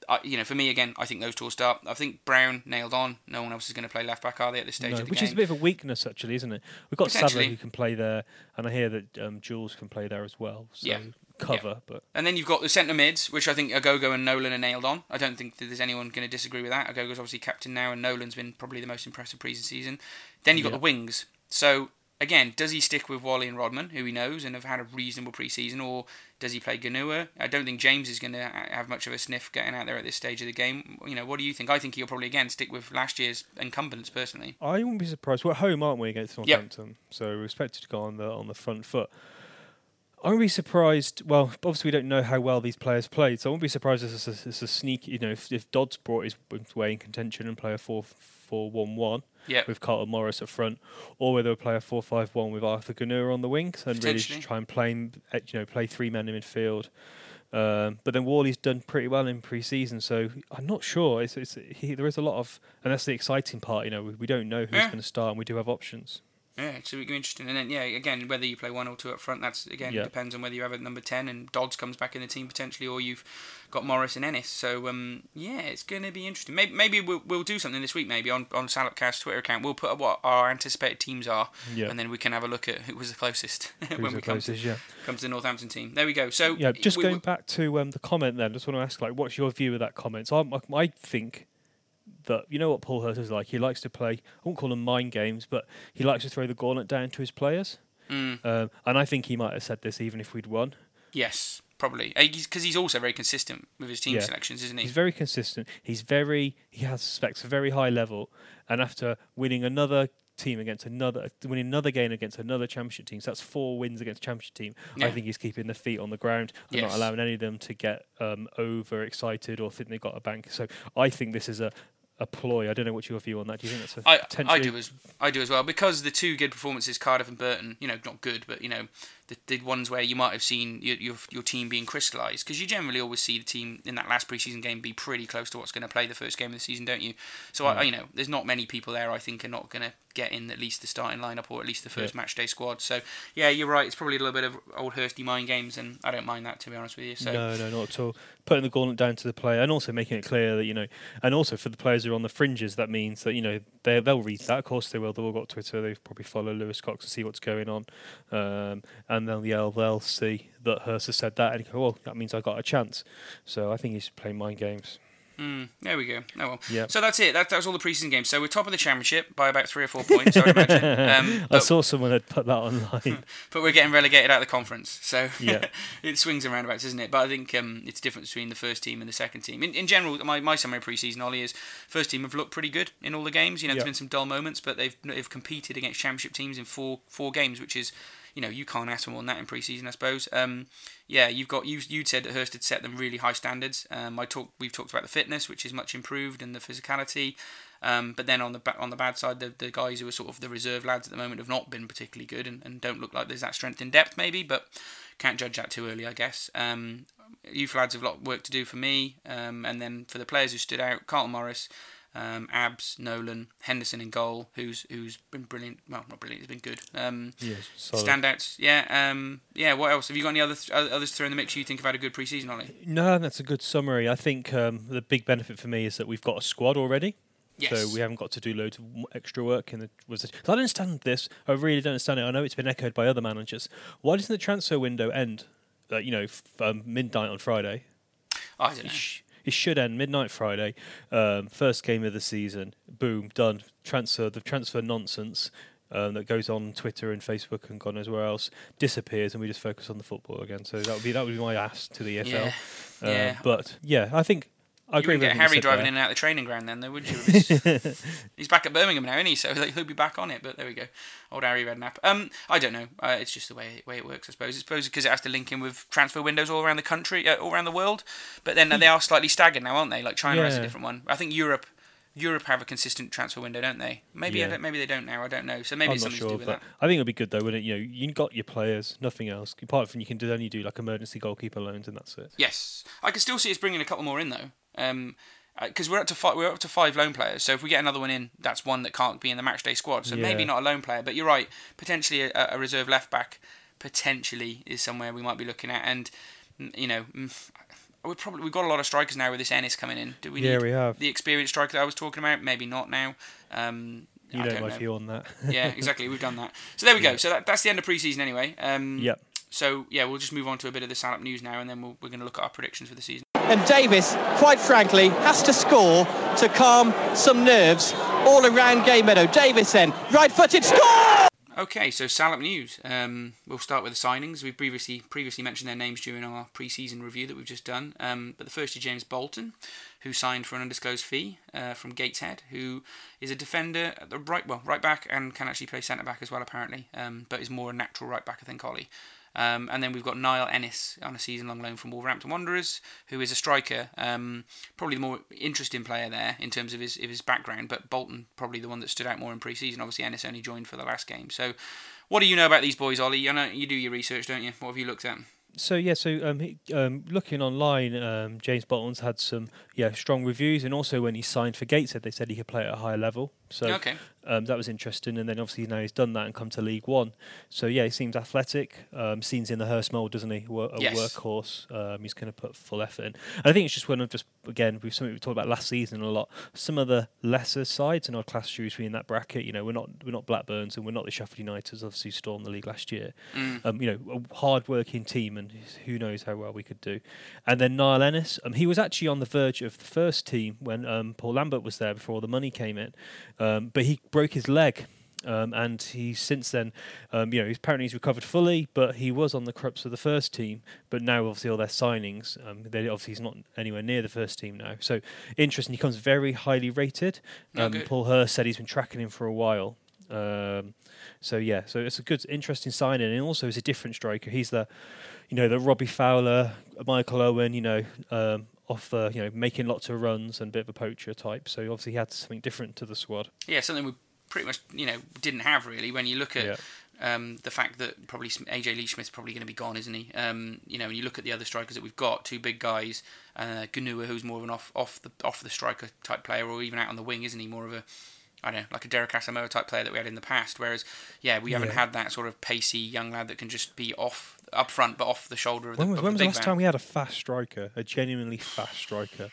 I you know, for me again, I think those two will start. I think Brown nailed on. No one else is going to play left back, are they at this stage No, of the which game? is a bit of a weakness actually, isn't it? We've got Sadler who can play there, and I hear that um, Jules can play there as well. So Yeah. cover, but And then you've got the centre mids, which I think Ogogo and Nolan are nailed on. I don't think that there's anyone going to disagree with that. Ogogo's obviously captain now, and Nolan's been probably the most impressive pre-season. Then you've got Yeah. the wings. So again, does he stick with Whalley and Rodman, who he knows and have had a reasonable pre-season, or does he play Gnahoua? I don't think James is going to have much of a sniff getting out there at this stage of the game. You know, what do you think? I think he'll probably again stick with last year's incumbents personally. I wouldn't be surprised. We're at home, aren't we, against Yep. Northampton? So we're expected to go on the on the front foot. I wouldn't be surprised. Well, obviously we don't know how well these players played, so I wouldn't be surprised if it's a, it's a sneaky. You know, if, if Dodds brought his way in contention and play a four four one one Yeah. with Carlton Morris at front, or whether we play a four five one with Arthur Gnahoua on the wings and really try and play eh, you know play three men in midfield. Um, but then Whalley's done pretty well in pre-season, so I'm not sure. It's, it's he, there is a lot of, and that's the exciting part. You know, we, we don't know who's Yeah. going to start, and we do have options. Yeah, so it'll be interesting. And then, yeah, again, whether you play one or two up front, that's again Yeah. depends on whether you have a number ten and Dodds comes back in the team potentially, or you've got Morris and Ennis. So, um, yeah, it's going to be interesting. Maybe, maybe we'll, we'll do something this week. Maybe on on Salopcast Twitter account, we'll put up what our anticipated teams are, Yeah, and then we can have a look at who was the closest when the we come to, yeah. come to the Northampton team. There we go. So, Yeah, just we- going we- back to um, the comment then, just want to ask, like, what's your view of that comment? So I, I think that, you know what Paul Hurst is like? He likes to play, I won't call them mind games, but he likes to throw the gauntlet down to his players. Mm, Um, and I think he might have said this even if we'd won. yes, probably because he's also very consistent with his team Yeah. selections, isn't he? He's very consistent. He's very, he has specs a very high level. And after winning another team against another, winning another game against another championship team, so that's four wins against championship team. Yeah. I think he's keeping the feet on the ground and Yes. not allowing any of them to get um, overexcited or think they've got a bank. So I think this is a, a ploy. I don't know what's your view on that. Do you think that's a I, potentially? I do as I do as well because the two good performances, Cardiff and Burton. You know, not good, but you know, the, the ones where you might have seen your your, your team being crystallised because you generally always see the team in that last preseason game be pretty close to what's going to play the first game of the season, don't you? So I, mm. you know, there's not many people there I think are not going to get in at least the starting lineup or at least the first match day squad. So yeah, you're right. It's probably a little bit of old Hursty mind games, and I don't mind that to be honest with you. So No, no, not at all. Putting the gauntlet down to the player and also making it clear that, you know, and also for the players who are on the fringes, that means that, you know, they, they'll read that. Of course they will. They've all got Twitter. They probably follow Lewis Cox to see what's going on. Um, and then they'll, they'll see that Hurst has said that and go, well, that means I got a chance. So I think he's playing mind games. Mm, there we go. Oh well. Yeah. So that's it. That, that was all the preseason games. So we're top of the championship by about three or four points, I. Um, I saw someone had put that online. but we're getting relegated out of the conference. So Yeah. it swings and roundabouts, isn't it? But I think um, it's different between the first team and the second team. In, in general, my, my summary of preseason, Ollie, is first team have looked pretty good in all the games. You know, there's been some dull moments, but they've they've competed against championship teams in four four games, which is you know, you can't ask for more than that in pre-season, I suppose. Um, yeah, you've got you. you'd said that Hurst had set them really high standards. Um, I talked. We've talked about the fitness, which is much improved, and the physicality. Um, but then on the on the bad side, the, the guys who are sort of the reserve lads at the moment have not been particularly good, and, and don't look like there's that strength in depth, maybe. But can't judge that too early, I guess. Um, youth lads have a lot of work to do for me, um, and then for the players who stood out, Carlton Morris. Um, Abs, Nolan, Henderson in goal, who's who's been brilliant. Well, not brilliant, he's been good. Um, yes, solid. Standouts, yeah, um, yeah. What else? Have you got any other th- others to throw in the mix? You think have had a good preseason, Ollie? No, that's a good summary. I think um, the big benefit for me is that we've got a squad already. Yes. So we haven't got to do loads of extra work in the. Was it, I don't understand this. I really don't understand it. I know it's been echoed by other managers. Why doesn't the transfer window end? Uh, you know, f- um, midnight on Friday. I don't know. It should end midnight Friday. Um, first game of the season. Boom, done. Transfer. The transfer nonsense um, that goes on Twitter and Facebook and God knows where else disappears, and we just focus on the football again. So that would be that would be my ask to the EFL. Yeah, Uh, yeah. But yeah, I think I you agree wouldn't with get Harry driving there. in and out of the training ground then, though, would you? He's back at Birmingham now, isn't he? So like, he'll be back on it. But there we go, old Harry Redknapp. Um, I don't know. Uh, it's just the way way it works, I suppose. I suppose because it has to link in with transfer windows all around the country, uh, all around the world. But then uh, they are slightly staggered now, aren't they? Like China has a different one. I think Europe Europe have a consistent transfer window, don't they? Maybe I Yeah. don't, maybe they don't now. I don't know. So maybe I'm it's something sure, to do with that. I think it'll be good though, wouldn't it? You know, you got your players, nothing else. Apart from you can do, only do like emergency goalkeeper loans, and that's it. Yes, I can still see us bringing a couple more in though. Um, because we're up to five, we're up to five loan players. So if we get another one in, that's one that can't be in the matchday squad. So maybe not a lone player, but you're right. Potentially a, a reserve left back, potentially is somewhere we might be looking at. And you know, we probably we've got a lot of strikers now with this Ennis coming in. Do we Yeah, need we have. the experienced striker that I was talking about? Maybe not now. Um, You I know my know. view on that. yeah, exactly. We've done that. So there we go. So that, that's the end of pre-season anyway. Um, Yep. So yeah, we'll just move on to a bit of the Salop news now, and then we'll, we're going to look at our predictions for the season. And Davis, quite frankly, has to score to calm some nerves all around Gay Meadow. Davis then, right footed, score! Okay, so Salop news. Um, we'll start with the signings. We previously previously mentioned their names during our pre-season review that we've just done. Um, but the first is James Bolton, who signed for an undisclosed fee uh, from Gateshead, who is a defender at the right well right back and can actually play centre back as well apparently, um, but is more a natural right back I think Ollie. Um, and then we've got Niall Ennis on a season-long loan from Wolverhampton Wanderers, who is a striker, um, probably the more interesting player there in terms of his of his background. But Bolton probably the one that stood out more in pre-season. Obviously, Ennis only joined for the last game. So, what do you know about these boys, Ollie? I know you do your research, don't you? What have you looked at? So yeah, so um, he, um, looking online, um, James Bolton's had some yeah strong reviews, and also when he signed for Gateshead, they said he could play at a higher level. So okay, um, that was interesting. And then obviously now he's done that and come to League One. So yeah, he seems athletic. Um, seems in the Hurst mould, doesn't he? Wo- a Yes. workhorse. Um, he's going to put full effort in. And I think it's just one of just again we've something we talked about last season a lot. Some of the lesser sides in our class usually in that bracket. You know, we're not we're not Blackburns and we're not the Sheffield Uniteds. Obviously, who stormed the league last year. Mm. Um, you know, a hard working team, and who knows how well we could do. And then Niall Ennis, um, he was actually on the verge of the first team when um, Paul Lambert was there before the money came in, um, but he broke his leg. Um, and he's since then, um, you know, he's apparently he's recovered fully, but he was on the crux of the first team. But now, obviously, all their signings, um, they obviously he's not anywhere near the first team now. So interesting. He comes very highly rated. Um. Paul Hurst said he's been tracking him for a while. Um, so yeah, so it's a good, interesting signing, and also he's a different striker. He's the, you know, the Robbie Fowler, Michael Owen, you know, um, off the, you know, making lots of runs and a bit of a poacher type. So obviously he had something different to the squad. yeah, something we pretty much you know didn't have really when you look at. Yeah. Um, the fact that probably AJ Leitch Smith's probably going to be gone, isn't he? Um, you know, when you look at the other strikers that we've got, two big guys, uh, Gnahoua, who's more of an off off the off the striker type player, or even out on the wing, isn't he? More of a I don't know, like a Derek Asamoah type player that we had in the past. Whereas, yeah, we haven't Yeah. had that sort of pacey young lad that can just be off up front, but off the shoulder of the, When was, of when the was the big last man. time we had a fast striker, a genuinely fast striker?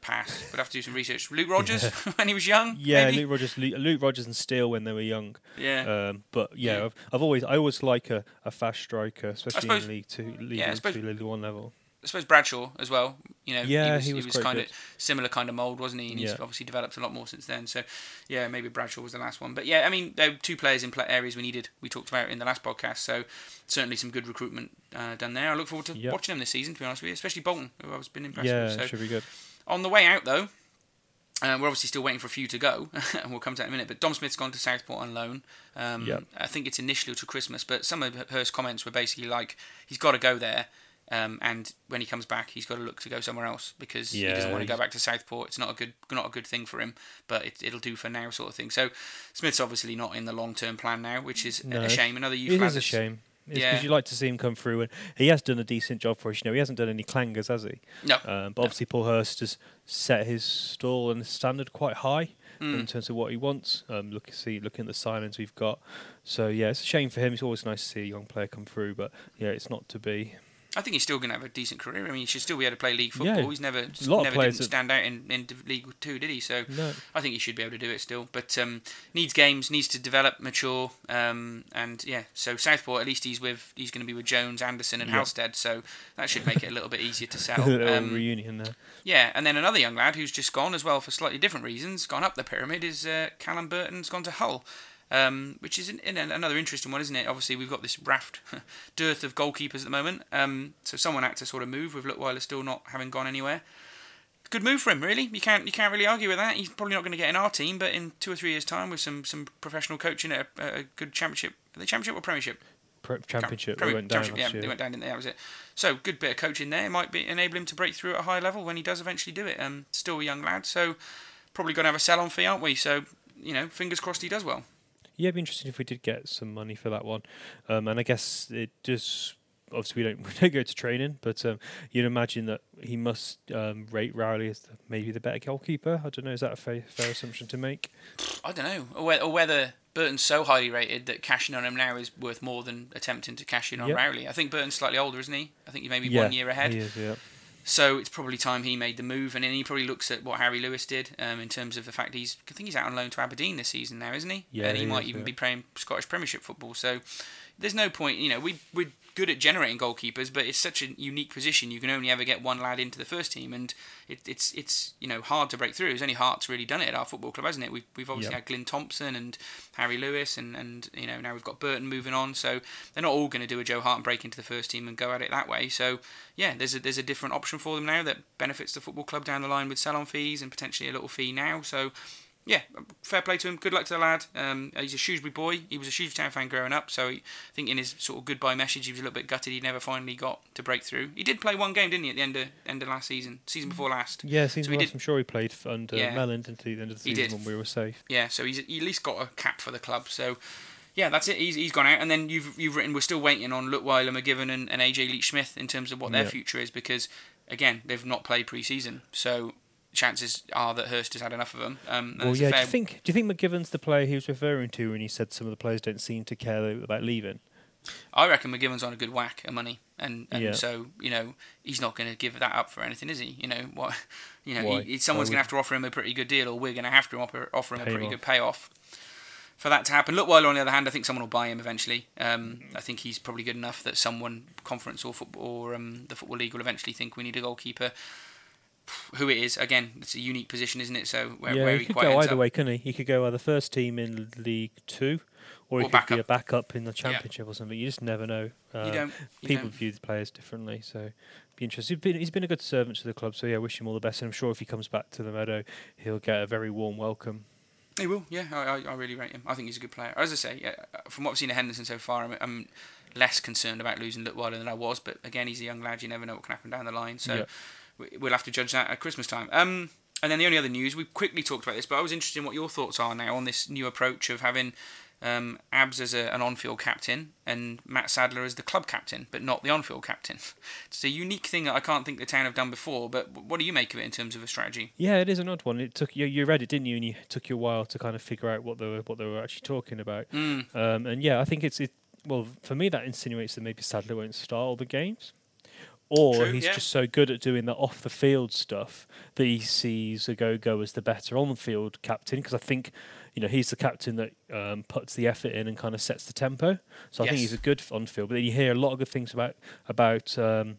Pass. We'd have to do some research. Luke Rodgers when he was young. Yeah, maybe? Luke Rodgers, Luke, Luke Rodgers and Steele when they were young. Yeah. Um, but yeah, Yeah. I've, I've always I always like a, a fast striker, especially suppose- in League Two, League, yeah, suppose- two, League One level. I suppose Bradshaw as well. You know, Yeah, he was, he was quite kind of similar kind of mold, wasn't he? And he's obviously developed a lot more since then. So, yeah, maybe Bradshaw was the last one. But yeah, I mean, there were two players in areas we needed. We talked about in the last podcast. So certainly some good recruitment uh, done there. I look forward to Yep. watching them this season. To be honest with you, especially Bolton, who I've been impressed Yeah, with. So should be good. on the way out though. Uh, we're obviously still waiting for a few to go, and we'll come to that in a minute. But Dom Smith's gone to Southport on loan. Um, Yep. I think it's initially to Christmas, but some of Hurst's comments were basically like he's got to go there, um, and when he comes back, he's got to look to go somewhere else because he doesn't want to go back to Southport. It's not a good, not a good thing for him, but it, it'll do for now, sort of thing. So Smith's obviously not in the long term plan now, which is a- No. a shame. Another youth It lad is a shame. Because Yeah. you like to see him come through, and he has done a decent job for us. You know, he hasn't done any clangers, has he? No, Um, but obviously, Paul Hurst has set his stall and standard quite high Mm. in terms of what he wants. Um, look, see, looking at the signings we've got. So yeah, it's a shame for him. It's always nice to see a young player come through, but yeah, it's not to be. I think he's still going to have a decent career. I mean, he should still be able to play league Yeah, football. he's never, a lot of never didn't stand out in, in League Two, did he? So No. I think he should be able to do it still. But um, needs games, needs to develop, mature, um, and yeah. So Southport, at least he's with, he's going to be with Jones, Anderson, and Yeah. Halstead. So that should make it a little bit easier to sell. Um, reunion there. yeah, and then another young lad who's just gone as well for slightly different reasons, gone up the pyramid, is uh, Callum Burton's gone to Hull. Um, which is an, in another interesting one, isn't it? Obviously, we've got this raft dearth of goalkeepers at the moment, um, so someone had to sort of move with Leutwiler still not having gone anywhere. Good move for him, really. You can't you can't really argue with that. He's probably not going to get in our team, but in two or three years' time, with some, some professional coaching at a, a good championship, the championship or premiership? championship. Premier- they went down Championship, last yeah, year. they went down, didn't they? That was it. So good bit of coaching there might be enable him to break through at a high level when he does eventually do it. Um, still a young lad, so probably going to have a sell-on fee, aren't we? So you know, fingers crossed he does well. Yeah, it'd be interesting if we did get some money for that one. Um, and I guess it just obviously we don't we don't go to training, but um, you'd imagine that he must um, rate Rowley as the, maybe the better goalkeeper. I don't know. Is that a fair, fair assumption to make? I don't know, or whether, or whether Burton's so highly rated that cashing on him now is worth more than attempting to cash in on Yep. Rowley. I think Burton's slightly older, isn't he? I think he's maybe yeah, one year ahead. He is, yeah. So it's probably time he made the move, and then he probably looks at what Harry Lewis did um, in terms of the fact he's. I think he's out on loan to Aberdeen this season now, isn't he? Yeah, and he, he might is, even yeah. be playing Scottish Premiership football. So there's no point. You know, we we're good at generating goalkeepers, but it's such a unique position. You can only ever get one lad into the first team, and it, it's it's you know hard to break through. It's only Hearts really done it at our football club, hasn't it? We've we've obviously Yep. had Glyn Thompson and Harry Lewis, and and you know now we've got Burton moving on. So they're not all going to do a Joe Hart and break into the first team and go at it that way. So yeah, there's a there's a different option for them now that benefits the football club down the line with sell-on fees and potentially a little fee now. So yeah, fair play to him. Good luck to the lad. Um, he's a Shrewsbury boy. He was a Shrewsbury Town fan growing up, so he, I think in his sort of goodbye message, he was a little bit gutted he never finally got to break through. He did play one game, didn't he, at the end of end of last season, season before last. Yeah, seems So like did- I'm sure he played under Yeah. Mellon until the end of the season when we were safe. Yeah, so he's he at least got a cap for the club. So yeah, that's it. He's, he's gone out, and then you've you've written we're still waiting on Leutwiler, McGivern, and, and AJ Leitch Smith in terms of what their Yeah. future is because again they've not played pre-season, so chances are that Hurst has had enough of them. Um, Well, yeah. Do you think do you think McGivern's the player he was referring to when he said some of the players don't seem to care about leaving? I reckon McGivern's on a good whack of money, and, and Yeah. so you know he's not going to give that up for anything, is he? You know what? You know, he, someone's going to have to offer him a pretty good deal, or we're going to have to offer, offer him a Pay pretty off. good payoff for that to happen. Leutwiler, on the other hand, I think someone will buy him eventually. Um, I think he's probably good enough that someone, conference or football, or um, the football league will eventually think we need a goalkeeper. Who it is, again, it's a unique position, isn't it? So where, yeah, where he he could go either up. way, couldn't he? He could go either first team in League Two, or, he Or could be a backup. backup in the Championship or something. You just never know. Uh, You don't. You people don't. view the players differently, so be interesting. He's been, he's been a good servant to the club, so yeah, wish him all the best. And I'm sure if he comes back to the meadow, he'll get a very warm welcome. He will, yeah. I, I, really rate him. I think he's a good player. As I say, yeah, from what I've seen of Henderson so far, I'm, I'm less concerned about losing Leutwiler than I was. But again, he's a young lad. You never know what can happen down the line. So Yeah. We- we'll have to judge that at Christmas time. Um, and then the only other news we quickly talked about this, but I was interested in what your thoughts are now on this new approach of having um, Abs as a, an on-field captain and Matt Sadler as the club captain, but not the on-field captain. It's a unique thing that I can't think the town have done before. But what do you make of it in terms of a strategy? Yeah, it is an odd one. It took you, you read it, didn't you? And you took you a while to kind of figure out what they were what they were actually talking about. Mm. Um, and yeah, I think it's it. Well, for me, that insinuates that maybe Sadler won't start all the games, or True, he's yeah. just so good at doing the off the field stuff that he sees Ogogo as the better on the field captain. Because I think, you know, he's the captain that um, puts the effort in and kind of sets the tempo. So I think he's a good on field. But then you hear a lot of good things about about. Um,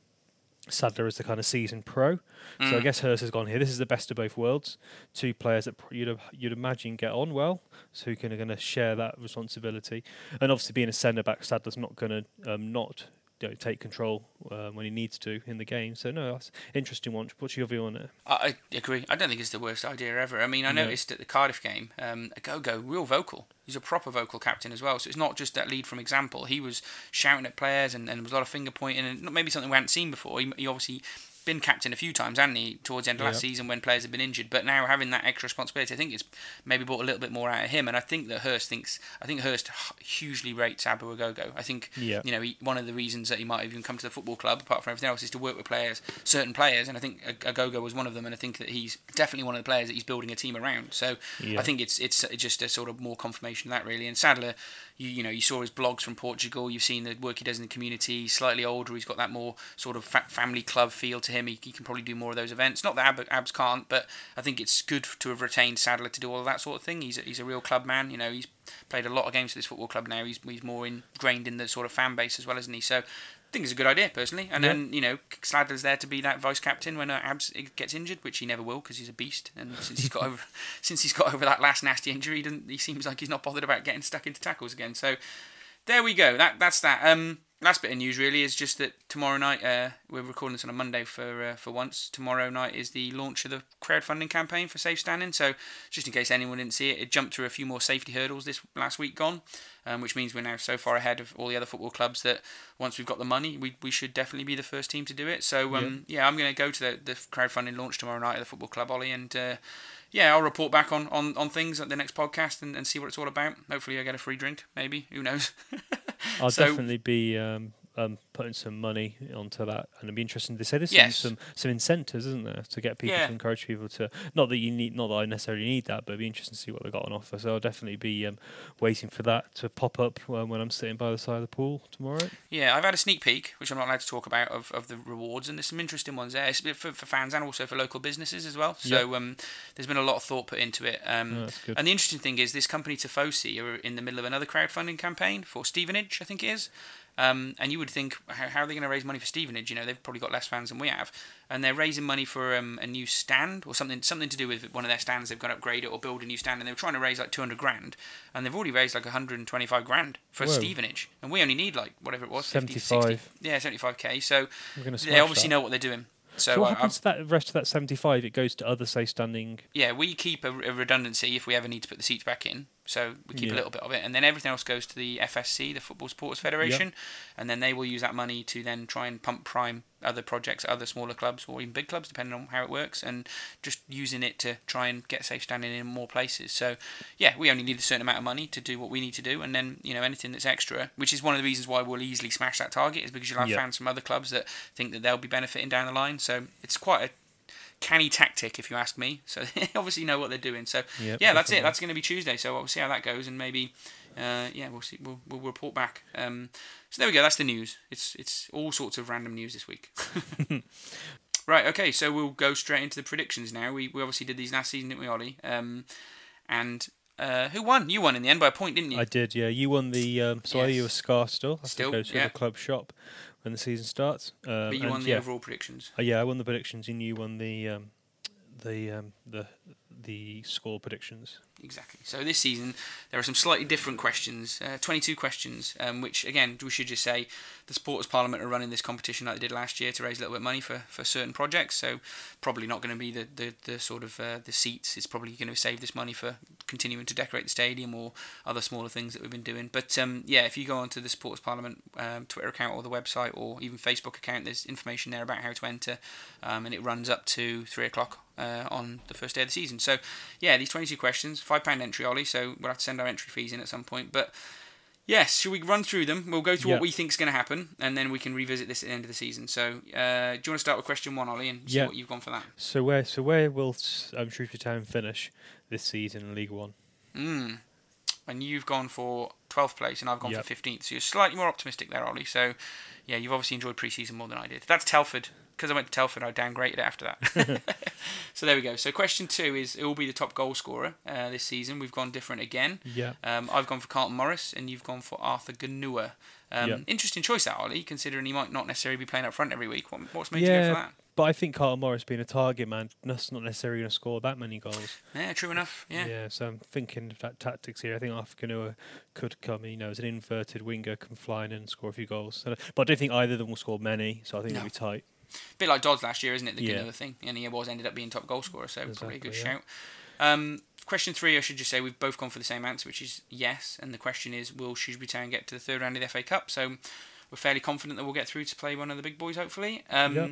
Sadler as the kind of seasoned pro, so I Mm. guess Hurst has gone here. This is the best of both worlds. Two players that you'd you'd imagine get on well, so who can are going to share that responsibility. And obviously, being a centre back, Sadler's not going to um, not you know, take control um, when he needs to in the game. So no, that's interesting one. What's your view on it? I agree. I don't think it's the worst idea ever. I mean, I No. noticed at the Cardiff game, um, Go real vocal. He's a proper vocal captain as well. So it's not just that lead from example. He was shouting at players and, and there was a lot of finger pointing and maybe something we hadn't seen before. He, he obviously been captain a few times, hasn't he, towards the end of last season when players have been injured. But now having that extra responsibility, I think it's maybe brought a little bit more out of him. And I think that Hurst thinks, I think Hurst hugely rates Abu Ogogo. I think, you know, he, one of the reasons that he might have even come to the football club, apart from everything else, is to work with players, certain players. And I think Ag- Ogogo was one of them. And I think that he's definitely one of the players that he's building a team around. So. I think it's it's just a sort of more confirmation of that really. And Sadler, you you know you saw his blogs from Portugal. You've seen the work he does in the community. He's slightly older. He's got that more sort of fa- family club feel to him. He, he can probably do more of those events. Not that Ab- Abs can't, but I think it's good to have retained Sadler to do all that sort of thing. He's a, he's a real club man. You know he's played a lot of games for this football club now. He's he's more ingrained in the sort of fan base as well, isn't he? So. I think it's a good idea personally, and Yeah. then you know Sadler's there to be that vice captain when uh, Abs gets injured, which he never will because he's a beast. And since he's got over, since he's got over that last nasty injury, he, he seems like he's not bothered about getting stuck into tackles again. So there we go. That that's that. Um, last bit of news really is just that tomorrow night uh, we're recording this on a Monday for uh, for once. Tomorrow night is the launch of the crowdfunding campaign for Safe Standing. So just in case anyone didn't see it, it jumped through a few more safety hurdles this last week gone, um, which means we're now so far ahead of all the other football clubs that once we've got the money, we, we should definitely be the first team to do it. So um, yeah. yeah I'm going to go to the, the crowdfunding launch tomorrow night at the football club, Ollie, and. Uh, yeah, I'll report back on, on, on things at the next podcast and, and see what it's all about. Hopefully, I get a free drink. Maybe who knows? I'll so, definitely be um, um, putting some money onto that, and it'd be interesting to say there's yes. some, some some incentives, isn't there, to get people yeah. to encourage people to not that you need, not that I necessarily need that, but it'd be interesting to see what they've got on offer. So I'll definitely be um, waiting for that to pop up when, when I'm sitting by the side of the pool tomorrow. Yeah, I've had a sneak peek, which I'm not allowed to talk about, of, of the rewards, and there's some interesting ones there for, for fans and also for local businesses as well. So yep. um, there's been a lot of thought put into it. Um, oh, and the interesting thing is, this company Tifosy are in the middle of another crowdfunding campaign for Stevenage, I think it is. Um, and you would think, how, how are they going to raise money for Stevenage? You know, they've probably got less fans than we have, and they're raising money for um, a new stand or something, something to do with one of their stands. They've got to upgrade it or build a new stand, and they were trying to raise like 200 grand, and they've already raised like 125 grand for Whoa. Stevenage, and we only need like whatever it was, 75. 50, 60, yeah, 75k. So they obviously that. know what they're doing. So, so what uh, happens to that rest of that 75? It goes to other say, standing. Yeah, we keep a, a redundancy if we ever need to put the seats back in. So we keep yeah. a little bit of it, and then everything else goes to the FSF, the Football Supporters Federation, yep. and then they will use that money to then try and pump prime other projects, other smaller clubs, or even big clubs, depending on how it works, and just using it to try and get safe standing in more places. So yeah, we only need a certain amount of money to do what we need to do, and then you know anything that's extra, which is one of the reasons why we'll easily smash that target, is because you'll have yep. fans from other clubs that think that they'll be benefiting down the line. So it's quite a canny tactic, if you ask me. So they obviously know what they're doing. So yep, yeah, that's it. That's going to be Tuesday. So we'll see how that goes, and maybe uh, yeah, we'll see. We'll, we'll report back. Um, so there we go. That's the news. It's it's all sorts of random news this week. right. Okay. So we'll go straight into the predictions now. We we obviously did these last season, didn't we, Ollie? Um, and uh, who won? You won in the end by a point, didn't you? I did, yeah. You won the. Um, so yes. I owe you a scar still. I still, go to yeah. the club shop when the season starts. Um, but you won the yeah. overall predictions. Uh, yeah, I won the predictions, and you won the um, the um, the the score predictions. Exactly. So this season there are some slightly different questions, uh, 22 questions, um, which again we should just say the Supporters Parliament are running this competition like they did last year to raise a little bit of money for, for certain projects. So probably not going to be the, the, the sort of uh, the seats. It's probably going to save this money for continuing to decorate the stadium or other smaller things that we've been doing. But um, yeah, if you go onto the Supporters Parliament um, Twitter account or the website or even Facebook account, there's information there about how to enter, um, and it runs up to three o'clock uh, on the first day of the season. So, yeah, these 22 questions, £5 entry, Ollie, so we'll have to send our entry fees in at some point. But, yes, should we run through them? We'll go to yep. what we think is going to happen, and then we can revisit this at the end of the season. So, uh, do you want to start with question one, Ollie, and see yep. what you've gone for that? So, where so where will um, Shrewsbury Town finish this season in League One? Mm. And you've gone for 12th place, and I've gone yep. for 15th. So, you're slightly more optimistic there, Ollie. So, yeah, you've obviously enjoyed pre season more than I did. That's Telford because I went to Telford, I downgraded it after that. so there we go. So question two is it will be the top goal scorer uh, this season. We've gone different again. Yeah. Um, I've gone for Carlton Morris, and you've gone for Arthur Gnahoua. Um, yeah. Interesting choice, that Ollie, considering he might not necessarily be playing up front every week. What, what's made yeah, you go for that? But I think Carlton Morris being a target man, that's not necessarily going to score that many goals. Yeah, true enough. Yeah. Yeah, so I'm thinking of that tactics here. I think Arthur Gnahoua could come, you know, as an inverted winger, can fly in and score a few goals. But I don't think either of them will score many, so I think no. it'll be tight. A bit like Dodds last year, isn't it? The yeah. Gnahoua thing, and he was ended up being top goal scorer, so exactly, probably a good yeah. shout. Um, question three, I should just say we've both gone for the same answer, which is yes. And the question is, will Shrewsbury Town get to the third round of the FA Cup? So we're fairly confident that we'll get through to play one of the big boys, hopefully. Um, yep.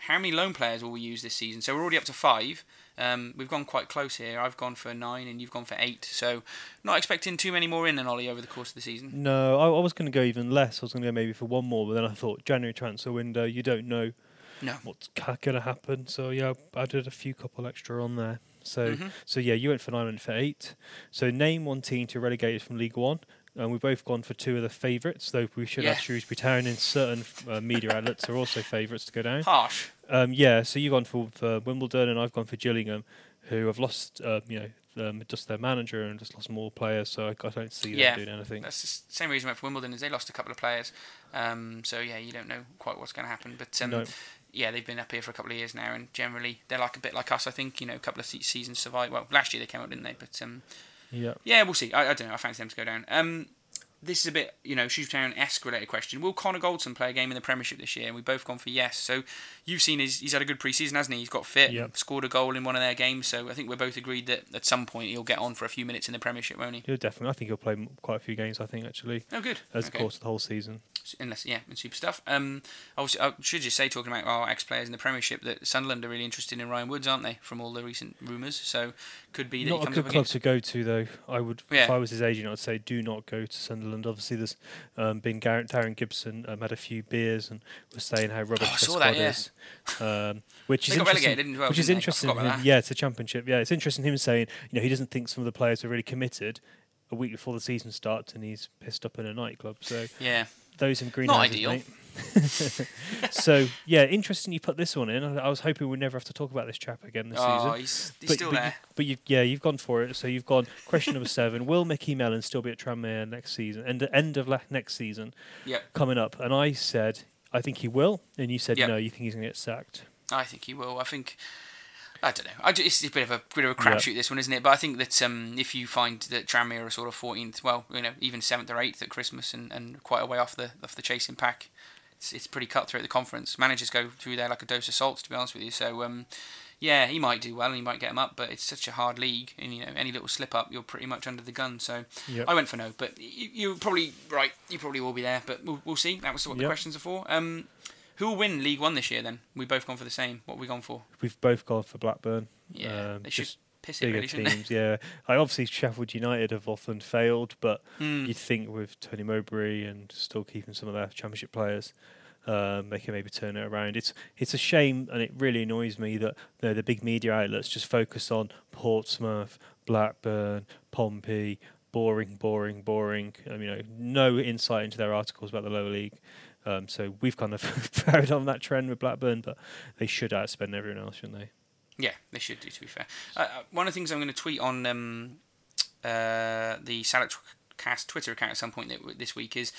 How many loan players will we use this season? So we're already up to five. Um, we've gone quite close here. I've gone for nine, and you've gone for eight. So not expecting too many more in than Ollie over the course of the season. No, I, I was going to go even less. I was going to go maybe for one more, but then I thought January transfer window. You don't know no. what's going to happen. So yeah, I did a few couple extra on there. So mm-hmm. so yeah, you went for nine and for eight. So name one team to relegate from League One. And we've both gone for two of the favourites, though we should yeah. have Shrewsbury Town in certain uh, media outlets are also favourites to go down. Harsh. Um, yeah, so you've gone for, for Wimbledon and I've gone for Gillingham, who have lost, uh, you know, um, just their manager and just lost more players. So I, I don't see yeah, them doing anything. That's the same reason I went for Wimbledon is they lost a couple of players. Um, so yeah, you don't know quite what's going to happen. But um, no yeah, they've been up here for a couple of years now, and generally they're like a bit like us. I think you know, a couple of seasons survive. Well, last year they came up, didn't they? But um, yeah, yeah, we'll see. I, I don't know. I fancy them to go down. Um, this is a bit, you know, Town esque related question. Will Connor Goldson play a game in the Premiership this year? And we've both gone for yes. So you've seen his, he's had a good preseason, hasn't he? He's got fit, Yep. scored a goal in one of their games. So I think we're both agreed that at some point he'll get on for a few minutes in the Premiership, won't he? He'll definitely. I think he'll play quite a few games. I think actually, Oh, good. as Okay. the course of the whole season. unless yeah, and super stuff. Um, also, I should just say, talking about our ex players in the Premiership, that Sunderland are really interested in Ryan Woods, aren't they? From all the recent rumours, so could be that Not a good club to go to, though. I would, if I was his agent, I'd say do not go to Sunderland. Obviously, there's um, been Garrett, Darren Gibson um, had a few beers and was saying how rubbish Oh, the squad that, yeah. is, um, which is interesting. well, which is? Interesting. him- Yeah, it's a championship. Yeah, it's interesting him saying you know he doesn't think some of the players are really committed a week before the season starts, and he's pissed up in a nightclub. So Yeah, those in green Not ideal. so yeah, interesting you put this one in. I, I was hoping we'd never have to talk about this chap again this oh, season. he's, he's but, still but there. You, but you, yeah, you've gone for it. So you've gone question number seven. Will Mickey Mellon still be at Tranmere next season? And the end of la- next season Yep, coming up. And I said I think he will, and you said Yep. no. You think he's going to get sacked? I think he will. I think. I don't know. I ju- it's a bit of a bit of a crapshoot this one, isn't it? But I think that um, if you find that Tranmere are sort of 14th, well, you know, even seventh or eighth at Christmas, and, and quite a way off the off the chasing pack, it's it's pretty cutthroat at the conference. Managers go through there like a dose of salt, to be honest with you. So um, yeah, he might do well and he might get him up, but it's such a hard league, and you know, any little slip up, you're pretty much under the gun. So Yep. I went for no, but you, you're probably right. You probably will be there, but we'll, we'll see. That was what the questions are for. Um, who will win League One this year? Then we both gone for the same. What have we gone for? We've both gone for Blackburn. Yeah, Um, they should just piss it really, shouldn't teams. Yeah, I obviously Sheffield United have often failed, but? Hmm. you'd think with Tony Mowbray and still keeping some of their championship players, um, they can maybe turn it around. It's it's a shame, and it really annoys me that you know, the big media outlets just focus on Portsmouth, Blackburn, Pompey. Boring, boring, boring. Um, you know, no insight into their articles about the lower league. Um, so we've kind of carried on that trend with Blackburn, but they should outspend everyone else, shouldn't they? Yeah, they should do. To be fair, uh, uh, one of the things I'm going to tweet on um, uh, the Salad Cast Twitter account at some point this week is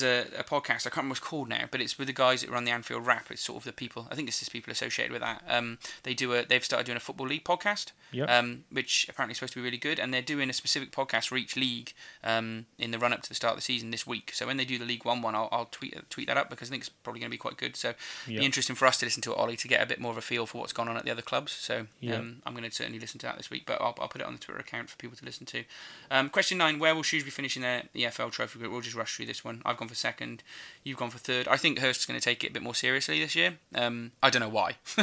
there's a, a podcast I can't remember what it's called now, but it's with the guys that run the Anfield Wrap. It's sort of the people. I think it's just people associated with that. Um, they do a. They've started doing a football league podcast. Yep. Um, which apparently is supposed to be really good, and they're doing a specific podcast for each league um, in the run up to the start of the season this week. So when they do the League One one, I'll, I'll tweet tweet that up because I think it's probably going to be quite good. So Yep. be interesting for us to listen to it, Ollie, to get a bit more of a feel for what's gone on at the other clubs. So Yeah. um, I'm going to certainly listen to that this week, but I'll, I'll put it on the Twitter account for people to listen to. Um, question nine: Where will Shrewsbury finish in their EFL Trophy group? We'll just rush through this one. I've gone for second. You've gone for third. I think Hurst's going to take it a bit more seriously this year. Um, I don't know why,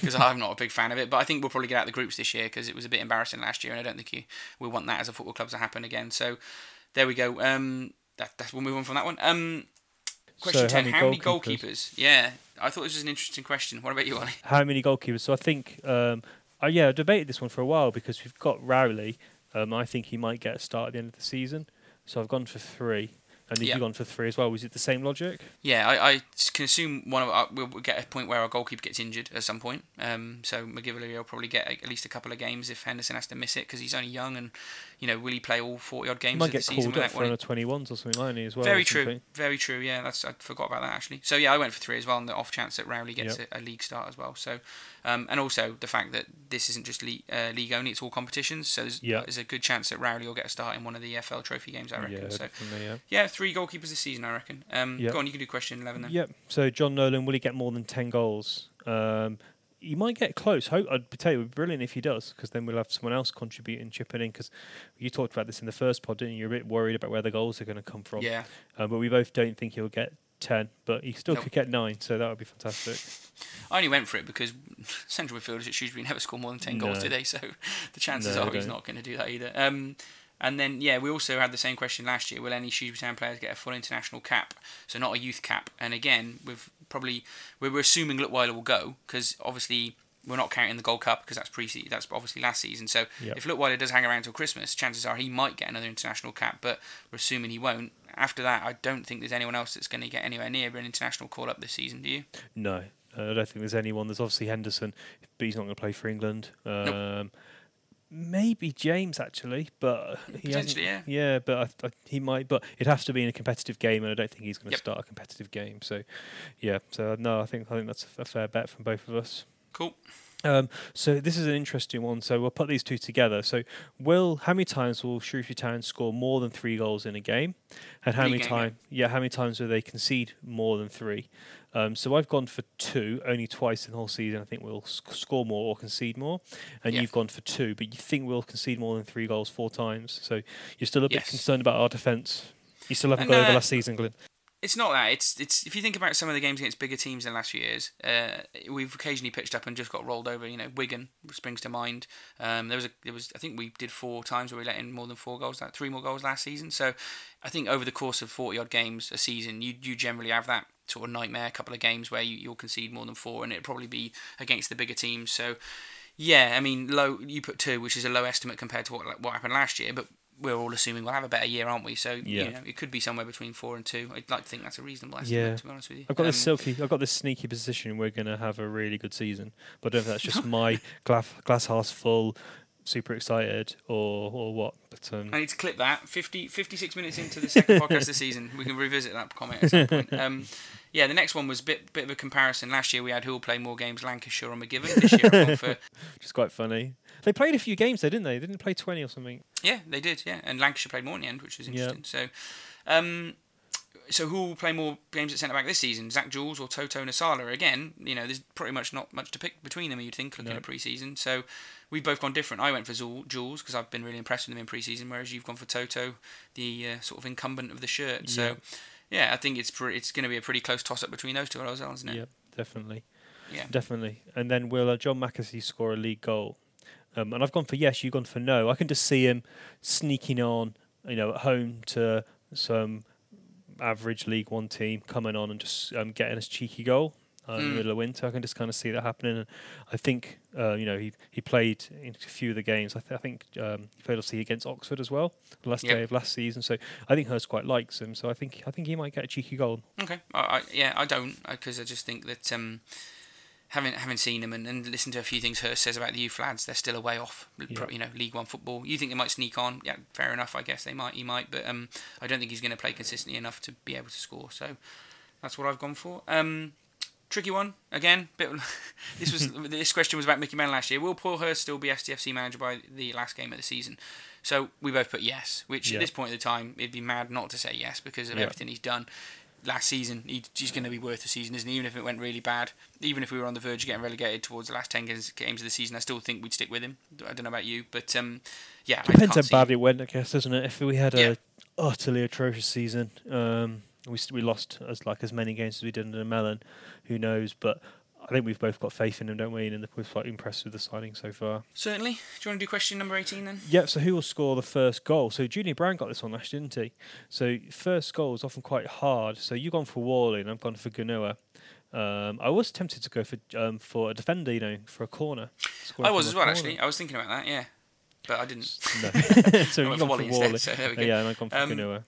because I'm not a big fan of it. But I think we'll probably get out of the groups this year because it was a bit embarrassing last year, and I don't think you we want that as a football club to happen again. So there we go. Um, that, that, we'll move on from that one. Um, question So how 10. many How many goalkeepers? goalkeepers? Yeah, I thought this was an interesting question. What about you, Ollie? How many goalkeepers? So I think, um, uh, yeah, I debated this one for a while because we've got Rowley. Um, I think he might get a start at the end of the season. So I've gone for three. And Yeah. you've gone for three as well. Was it the same logic? Yeah, I, I can assume one of our, we'll get a point where our goalkeeper gets injured at some point. Um, so McGillivray will probably get at least a couple of games if Henderson has to miss it because he's only young and you know will he play all forty odd games might of the get season called up for under 21s or something like that as well. Very true, very true. Yeah, that's I forgot about that actually. So yeah, I went for three as well on the off chance that Rowley gets Yep. a, a league start as well. So um, and also the fact that this isn't just league, uh, league only; it's all competitions. So there's, Yeah. there's a good chance that Rowley will get a start in one of the EFL Trophy games. I reckon. Yeah, so yeah. yeah, three goalkeepers this season. I reckon. Um, Yep. Go on, you can do question eleven then. Yep. So John Nolan, will he get more than 10 goals? Um, he might get close. Hope, I'd tell you, it'd be brilliant if he does, because then we'll have someone else contributing, chipping in. Because you talked about this in the first pod, didn't you? You're a bit worried about where the goals are going to come from. Yeah. Um, but we both don't think he'll get 10, but he still Nope. could get 9, so that would be fantastic. I only went for it because central midfielders at Shrewsbury never score more than 10 goals, No. do they? So the chances No, are he's not going to do that either. Um, and then, yeah, we also had the same question last year. Will any Shrewsbury Town players get a full international cap? So not a youth cap. And again, we've probably, we we're assuming Leutwiler will go because obviously we're not counting the Gold Cup because that's pre that's obviously last season. So Yep. if Leutwiler does hang around till Christmas, chances are he might get another international cap, but we're assuming he won't. After that, I don't think there's anyone else that's going to get anywhere near an international call up this season, do you? No, I don't think there's anyone. There's obviously Henderson, but he's not going to play for England. Um, Maybe James actually, but he Potentially, yeah. yeah, but I, I, he might. But it has to be in a competitive game, and I don't think he's going to Yep. start a competitive game. So, yeah. So no, I think I think that's a fair bet from both of us. Cool. Um, so this is an interesting one. So we'll put these two together. So will how many times will Shrewsbury Town score more than three goals in a game, and how League many times? Yeah, how many times will they concede more than three? Um, so I've gone for two, only twice in the whole season. I think we'll sc- score more or concede more, and Yeah. you've gone for two, but you think we'll concede more than three goals four times. So you're still a bit Yes. concerned about our defence. You still haven't And, got over uh, last season, Glenn. It's not that. It's it's if you think about some of the games against bigger teams in the last few years, uh, we've occasionally pitched up and just got rolled over. You know, Wigan springs to mind. Um, there was a there was I think we did four times where we let in more than four goals, like three more goals last season. So I think over the course of forty odd games a season, you you generally have that sort of nightmare couple of games where you, you'll concede more than four, and it'll probably be against the bigger teams. So yeah, I mean low. You put two, which is a low estimate compared to what what happened last year, but. We're all assuming we'll have a better year, aren't we? So Yeah. you know, it could be somewhere between four and two. I'd like to think that's a reasonable estimate. Yeah. To be honest with you, I've got this Um, silky, I've got this sneaky position. We're going to have a really good season, but I don't know if that's just my glass glass house full, super excited, or or what. But um, I need to clip that. 50, 56 minutes into the second podcast of the season, we can revisit that comment at some point. Um, yeah, the next one was a bit, bit of a comparison. Last year we had who will play more games, Lancashire or McGivern. This year for, which is quite funny. They played a few games, though, didn't they? They didn't play twenty or something. yeah, they did, yeah. And Lancashire played more in the end, which was interesting. So, um, so who will play more games at centre back this season? Zak Jules or Toto Nsiala? Again, you know, there's pretty much not much to pick between them. You'd think looking No. at pre-season. So we've both gone different. I went for Jules because I've been really impressed with him in pre-season, whereas you've gone for Toto, the uh, sort of incumbent of the shirt. So yeah, I think it's pre- it's going to be a pretty close toss-up between those two as well, isn't it? Yep, definitely, Yeah. definitely. And then will uh, John McAtee score a league goal? Um, and I've gone for yes. You've gone for no. I can just see him sneaking on, you know, at home to some average League One team coming on and just um, getting a cheeky goal. Uh, in the Mm. middle of winter, I can just kind of see that happening. And I think, uh, you know, he he played in a few of the games. I, th- I think um, he played obviously against Oxford as well, the last Yep. day of last season. So I think Hurst quite likes him. So I think I think he might get a cheeky goal. Okay. I, I, yeah, I don't because I just think that um, having having seen them and, and listened to a few things Hurst says about the youth lads, they're still a way off. Yeah. You know, League One football. You think they might sneak on? Yeah, fair enough. I guess they might. He might, but um, I don't think he's going to play consistently enough to be able to score. So that's what I've gone for. Um, tricky one again. Bit. this was this question was about Mickey Mann last year. Will Paul Hurst still be STFC manager by the last game of the season? So we both put yes, which Yeah. at this point in the time it'd be mad not to say yes because of Yeah. everything he's done last season. He, he's going to be worth the season, isn't he? Even if it went really bad, even if we were on the verge of getting relegated towards the last ten games, games of the season, I still think we'd stick with him. I don't know about you, but um, yeah, Depends how bad it went, I guess, doesn't it? If we had Yeah. a utterly atrocious season, um, we we lost as like as many games as we did under Mellon, who knows? But I think we've both got faith in him, don't we? And we're quite impressed with the signing so far. Certainly. Do you want to do question number eighteen then? Yeah. So who will score the first goal? So Junior Brown got this one last, didn't he? So first goal is often quite hard. So you've gone for Whalley, and I've gone for Gnahoua. Um, I was tempted to go for um, for a defender, you know, for a corner. I was as well, corner. actually. I was thinking about that. Yeah, but I didn't. No. so I you've went gone for Whalley instead. So there we Uh, go. yeah, and I've gone for Um, Gnahoua.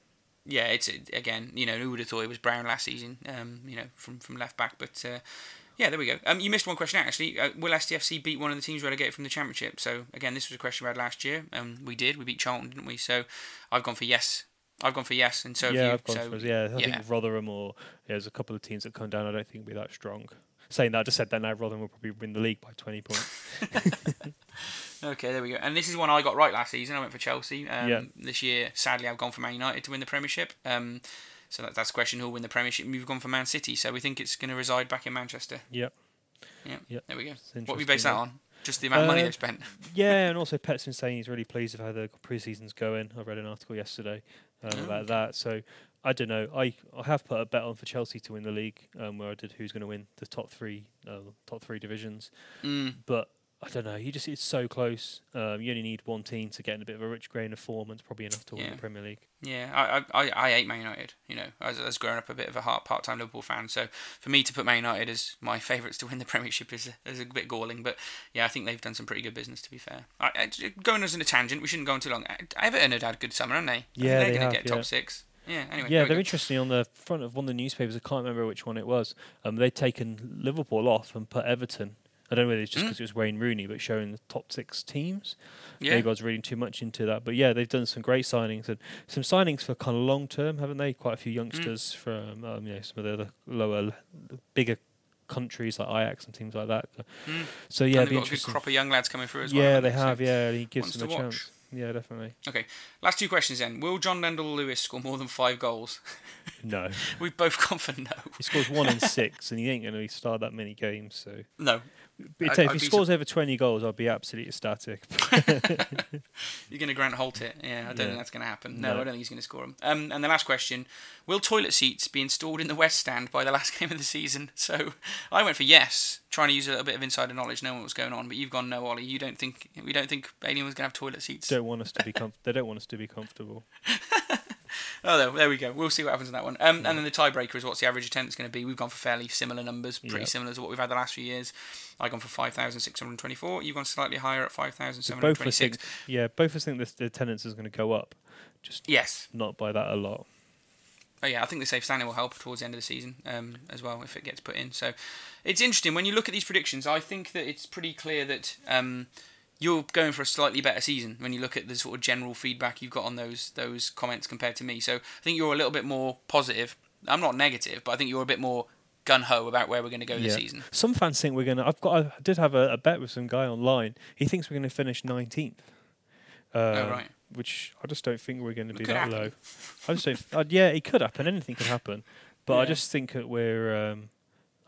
Yeah, it's again, you know, who would have thought it was Brown last season? Um, you know, from from left back, but uh, yeah, there we go. Um, you missed one question actually. Uh, will STFC beat one of the teams relegated from the Championship? So again, this was a question we had last year. Um, we did. We beat Charlton, didn't we? So I've gone for yes. I've gone for yes, and so have yeah, you. I've gone so for yeah. I yeah. think Rotherham or yeah, there's a couple of teams that come down. I don't think be that strong. Saying that, I just said that now Rotherham will probably win the league by 20 points. Okay, there we go. And this is one I got right last season. I went for Chelsea. Um, Yeah. This year, sadly, I've gone for Man United to win the Premiership. Um, so that, that's the question: who'll win the Premiership? We've gone for Man City. So we think it's going to reside back in Manchester. Yep. Yeah. Yep. There we go. What have we based that on? Just the amount of money Uh, they've spent. Yeah, and also Pep's been saying he's really pleased with how the pre-season's going. I read an article yesterday um, Oh, about that. So I don't know. I I have put a bet on for Chelsea to win the league, um, where I did who's going to win the top three uh, top three divisions. Mm. But I don't know. You just it's so close. Um, you only need one team to get in a bit of a rich grain of form, and it's probably enough to win the Premier League. Yeah, I, I, I, I hate Man United. You know, I was growing up a bit of a heart part-time Liverpool fan, so for me to put Man United as my favourites to win the Premiership is a, is a bit galling. But yeah, I think they've done some pretty good business. To be fair, I, I, going as in a tangent, we shouldn't go on too long. Everton had had a good summer, haven't they? Yeah, they're they gonna get yeah. top six. Yeah. Anyway. Yeah, they're interesting on the front of one of the newspapers. I can't remember which one it was. Um, they'd taken Liverpool off and put Everton. I don't know whether it's just Mm. because it was Wayne Rooney, but showing the top six teams. Yeah. Maybe I was reading too much into that, but yeah, they've done some great signings and some signings for kind of long term, haven't they? Quite a few Mm. youngsters from um, you know some of the other lower, bigger countries like Ajax and teams like that. Mm. So yeah, it'd they've got a good crop of young lads coming through as well. yeah, they have. Yeah, he gives them a chance. Yeah, definitely. Okay, last two questions then. Will John Lenell Lewis score more than five goals? No, We've both gone for no. he scores one in six, and he ain't going to start that many games. So, No. But I- tell you, I'd if he scores over twenty goals, I'll be absolutely ecstatic. You're going to Grant Holt it. Yeah, I don't Yeah. think that's going to happen. No, No. I don't think he's going to score them. Um, and the last question Will toilet seats be installed in the West Stand by the last game of the season? So I went for yes, trying to use a little bit of insider knowledge, knowing what was going on. But you've gone no, Ollie. You don't think we don't think anyone's going to have toilet seats? don't want us to be com- they don't want us to be comfortable. Oh, there, there we go. We'll see what happens in that one. Um, And then the tiebreaker is what's the average attendance going to be? We've gone for fairly similar numbers, pretty Yep. similar to what we've had the last few years. I've gone for 5,624. You've gone slightly higher at Both 5,726. think, yeah, both of us think this, the attendance is going to go up, just Yes. not by that a lot. Oh yeah, I think the safe standing will help towards the end of the season um, as well if it gets put in. So it's interesting when you look at these predictions. I think that it's pretty clear that um, you're going for a slightly better season when you look at the sort of general feedback you've got on those those comments compared to me. So I think you're a little bit more positive. I'm not negative, but I think you're a bit more gun ho about where we're going to go this season. Some fans think we're going to. I've got. I did have a, a bet with some guy online. He thinks we're going to finish nineteenth. Uh, Oh, right. Which I just don't think we're going to be that happen. low. I just don't. Uh, yeah, it could happen. Anything could happen. But I just think that we're. Um,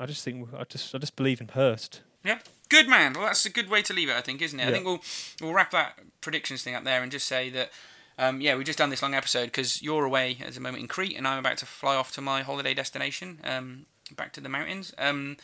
I just think I just I just believe in Hurst. Yeah, good man. Well, that's a good way to leave it, I think, isn't it? I think we'll we'll wrap that predictions thing up there and just say that. Um, yeah, we've just done this long episode because you're away at the moment in Crete, and I'm about to fly off to my holiday destination, um, back to the mountains, um,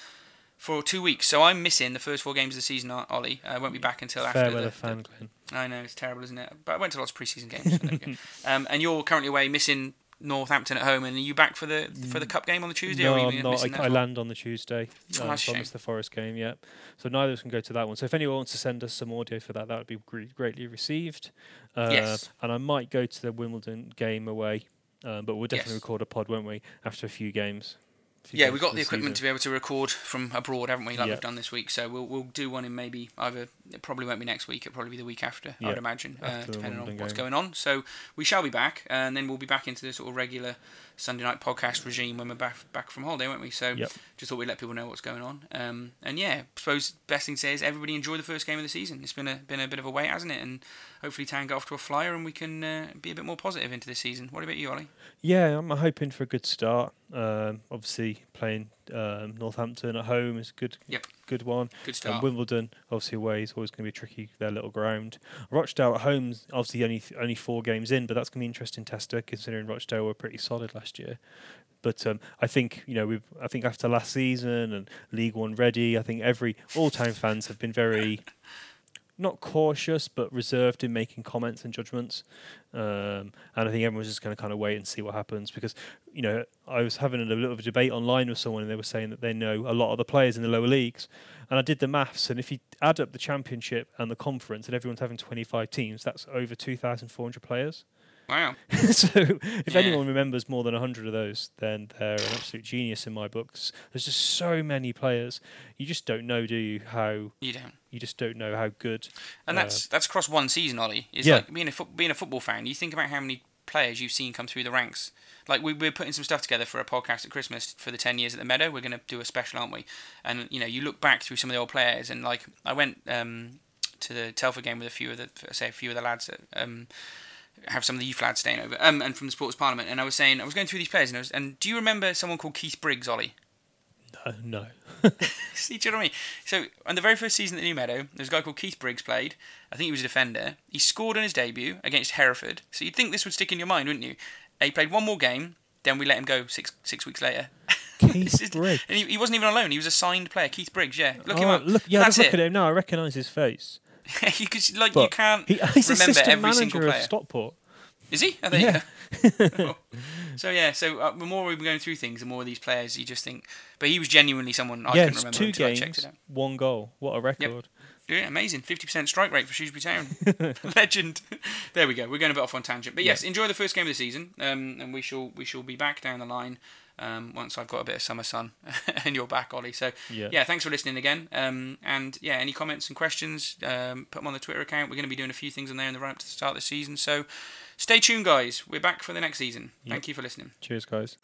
for two weeks. So I'm missing the first four games of the season, Ollie. I won't be back until after Fair the, the- fan, Glenn. I know it's terrible, isn't it? But I went to lots of preseason games. So there we go. um, and you're currently away, missing Northampton at home, and are you back for the for the cup game on the Tuesday? or No, are you I'm not. I, I land on the Tuesday. Oh, um, that's a so I shame. missed the Forest game. Yep. So neither of us can go to that one. So if anyone wants to send us some audio for that, that would be gre- greatly received. Uh, Yes. And I might go to the Wimbledon game away, um, but we'll definitely Yes. record a pod, won't we? After a few games. Yeah, we've got the equipment to be able to record from abroad, haven't we? Like Yeah. we've done this week. So we'll we'll do one in maybe either. It probably won't be next week. It'll probably be the week after. I would imagine, uh, after the depending on Wimbledon what's game. going on. So we shall be back, and then we'll be back into the sort of regular Sunday night podcast regime when we're back back from holiday, won't we? So Yep. just thought we'd let people know what's going on. Um, and yeah, I suppose best thing to say is everybody enjoy the first game of the season. It's been a been a bit of a wait, hasn't it? And hopefully Town get off to a flyer, and we can uh, be a bit more positive into this season. What about you, Ollie? Yeah, I'm hoping for a good start. Um, obviously, playing um, Northampton at home is a good, Yep. good one. Good And start. Wimbledon, obviously away, is always going to be tricky. Their little ground. Rochdale at home's obviously only only four games in, but that's going to be an interesting tester considering Rochdale were pretty solid last year. But um, I think you know we I think after last season and League One ready, I think every all town fans have been very not cautious but reserved in making comments and judgments. Um, and I think everyone's just going to kind of wait and see what happens because you know I was having a little bit of a debate online with someone and they were saying that they know a lot of the players in the lower leagues. And I did the maths, and if you add up the championship and the conference, and everyone's having 25 teams, that's over 2,400 players. Wow. so if Yeah. anyone remembers more than 100 of those, then they're an absolute genius in my books. There's just so many players. You just don't know, do you, how You don't. you just don't know how good. And uh, that's that's across one season, Ollie. It's Yeah. like being a fo- being a football fan. You think about how many players you've seen come through the ranks. Like we, we're putting some stuff together for a podcast at Christmas for the ten years at the Meadow. We're going to do a special, aren't we? And you know, you look back through some of the old players, and like I went um, to the Telford game with a few of the say a few of the lads. Um, have some of the youth lads staying over, um, and from the Sports Parliament, and I was saying I was going through these players, and, I was, and do you remember someone called Keith Briggs, Ollie? No, no. See, do you know what I mean? So, on the very first season at New Meadow, there's a guy called Keith Briggs played. I think he was a defender. He scored on his debut against Hereford. So you'd think this would stick in your mind, wouldn't you? Uh, He played one more game, then we let him go six six weeks later. Keith is- Briggs. And he, he wasn't even alone. He was a signed player, Keith Briggs. Yeah, look him Oh, up. Look, yeah, That's look it. at him now. I recognise his face. you could, like But you can't he, he's remember assistant every manager single of. Stockport. Is he? There Yeah. so yeah, so uh, the more we've been going through things, the more of these players you just think. But he was genuinely someone I yeah, couldn't remember two until I checked games, it out. one goal. What a record! Yeah, amazing. 50% strike rate for Shrewsbury Town. Legend. There we go. We're going a bit off on tangent. But yes, enjoy the first game of the season. Um, and we shall we shall be back down the line um, once I've got a bit of summer sun and you're back, Ollie. So Yeah. yeah, thanks for listening again. Um, and yeah, any comments and questions, um, put them on the Twitter account. We're going to be doing a few things on there in the run up to the start of the season. So stay tuned, guys. We're back for the next season. Thank you for listening. Cheers, guys.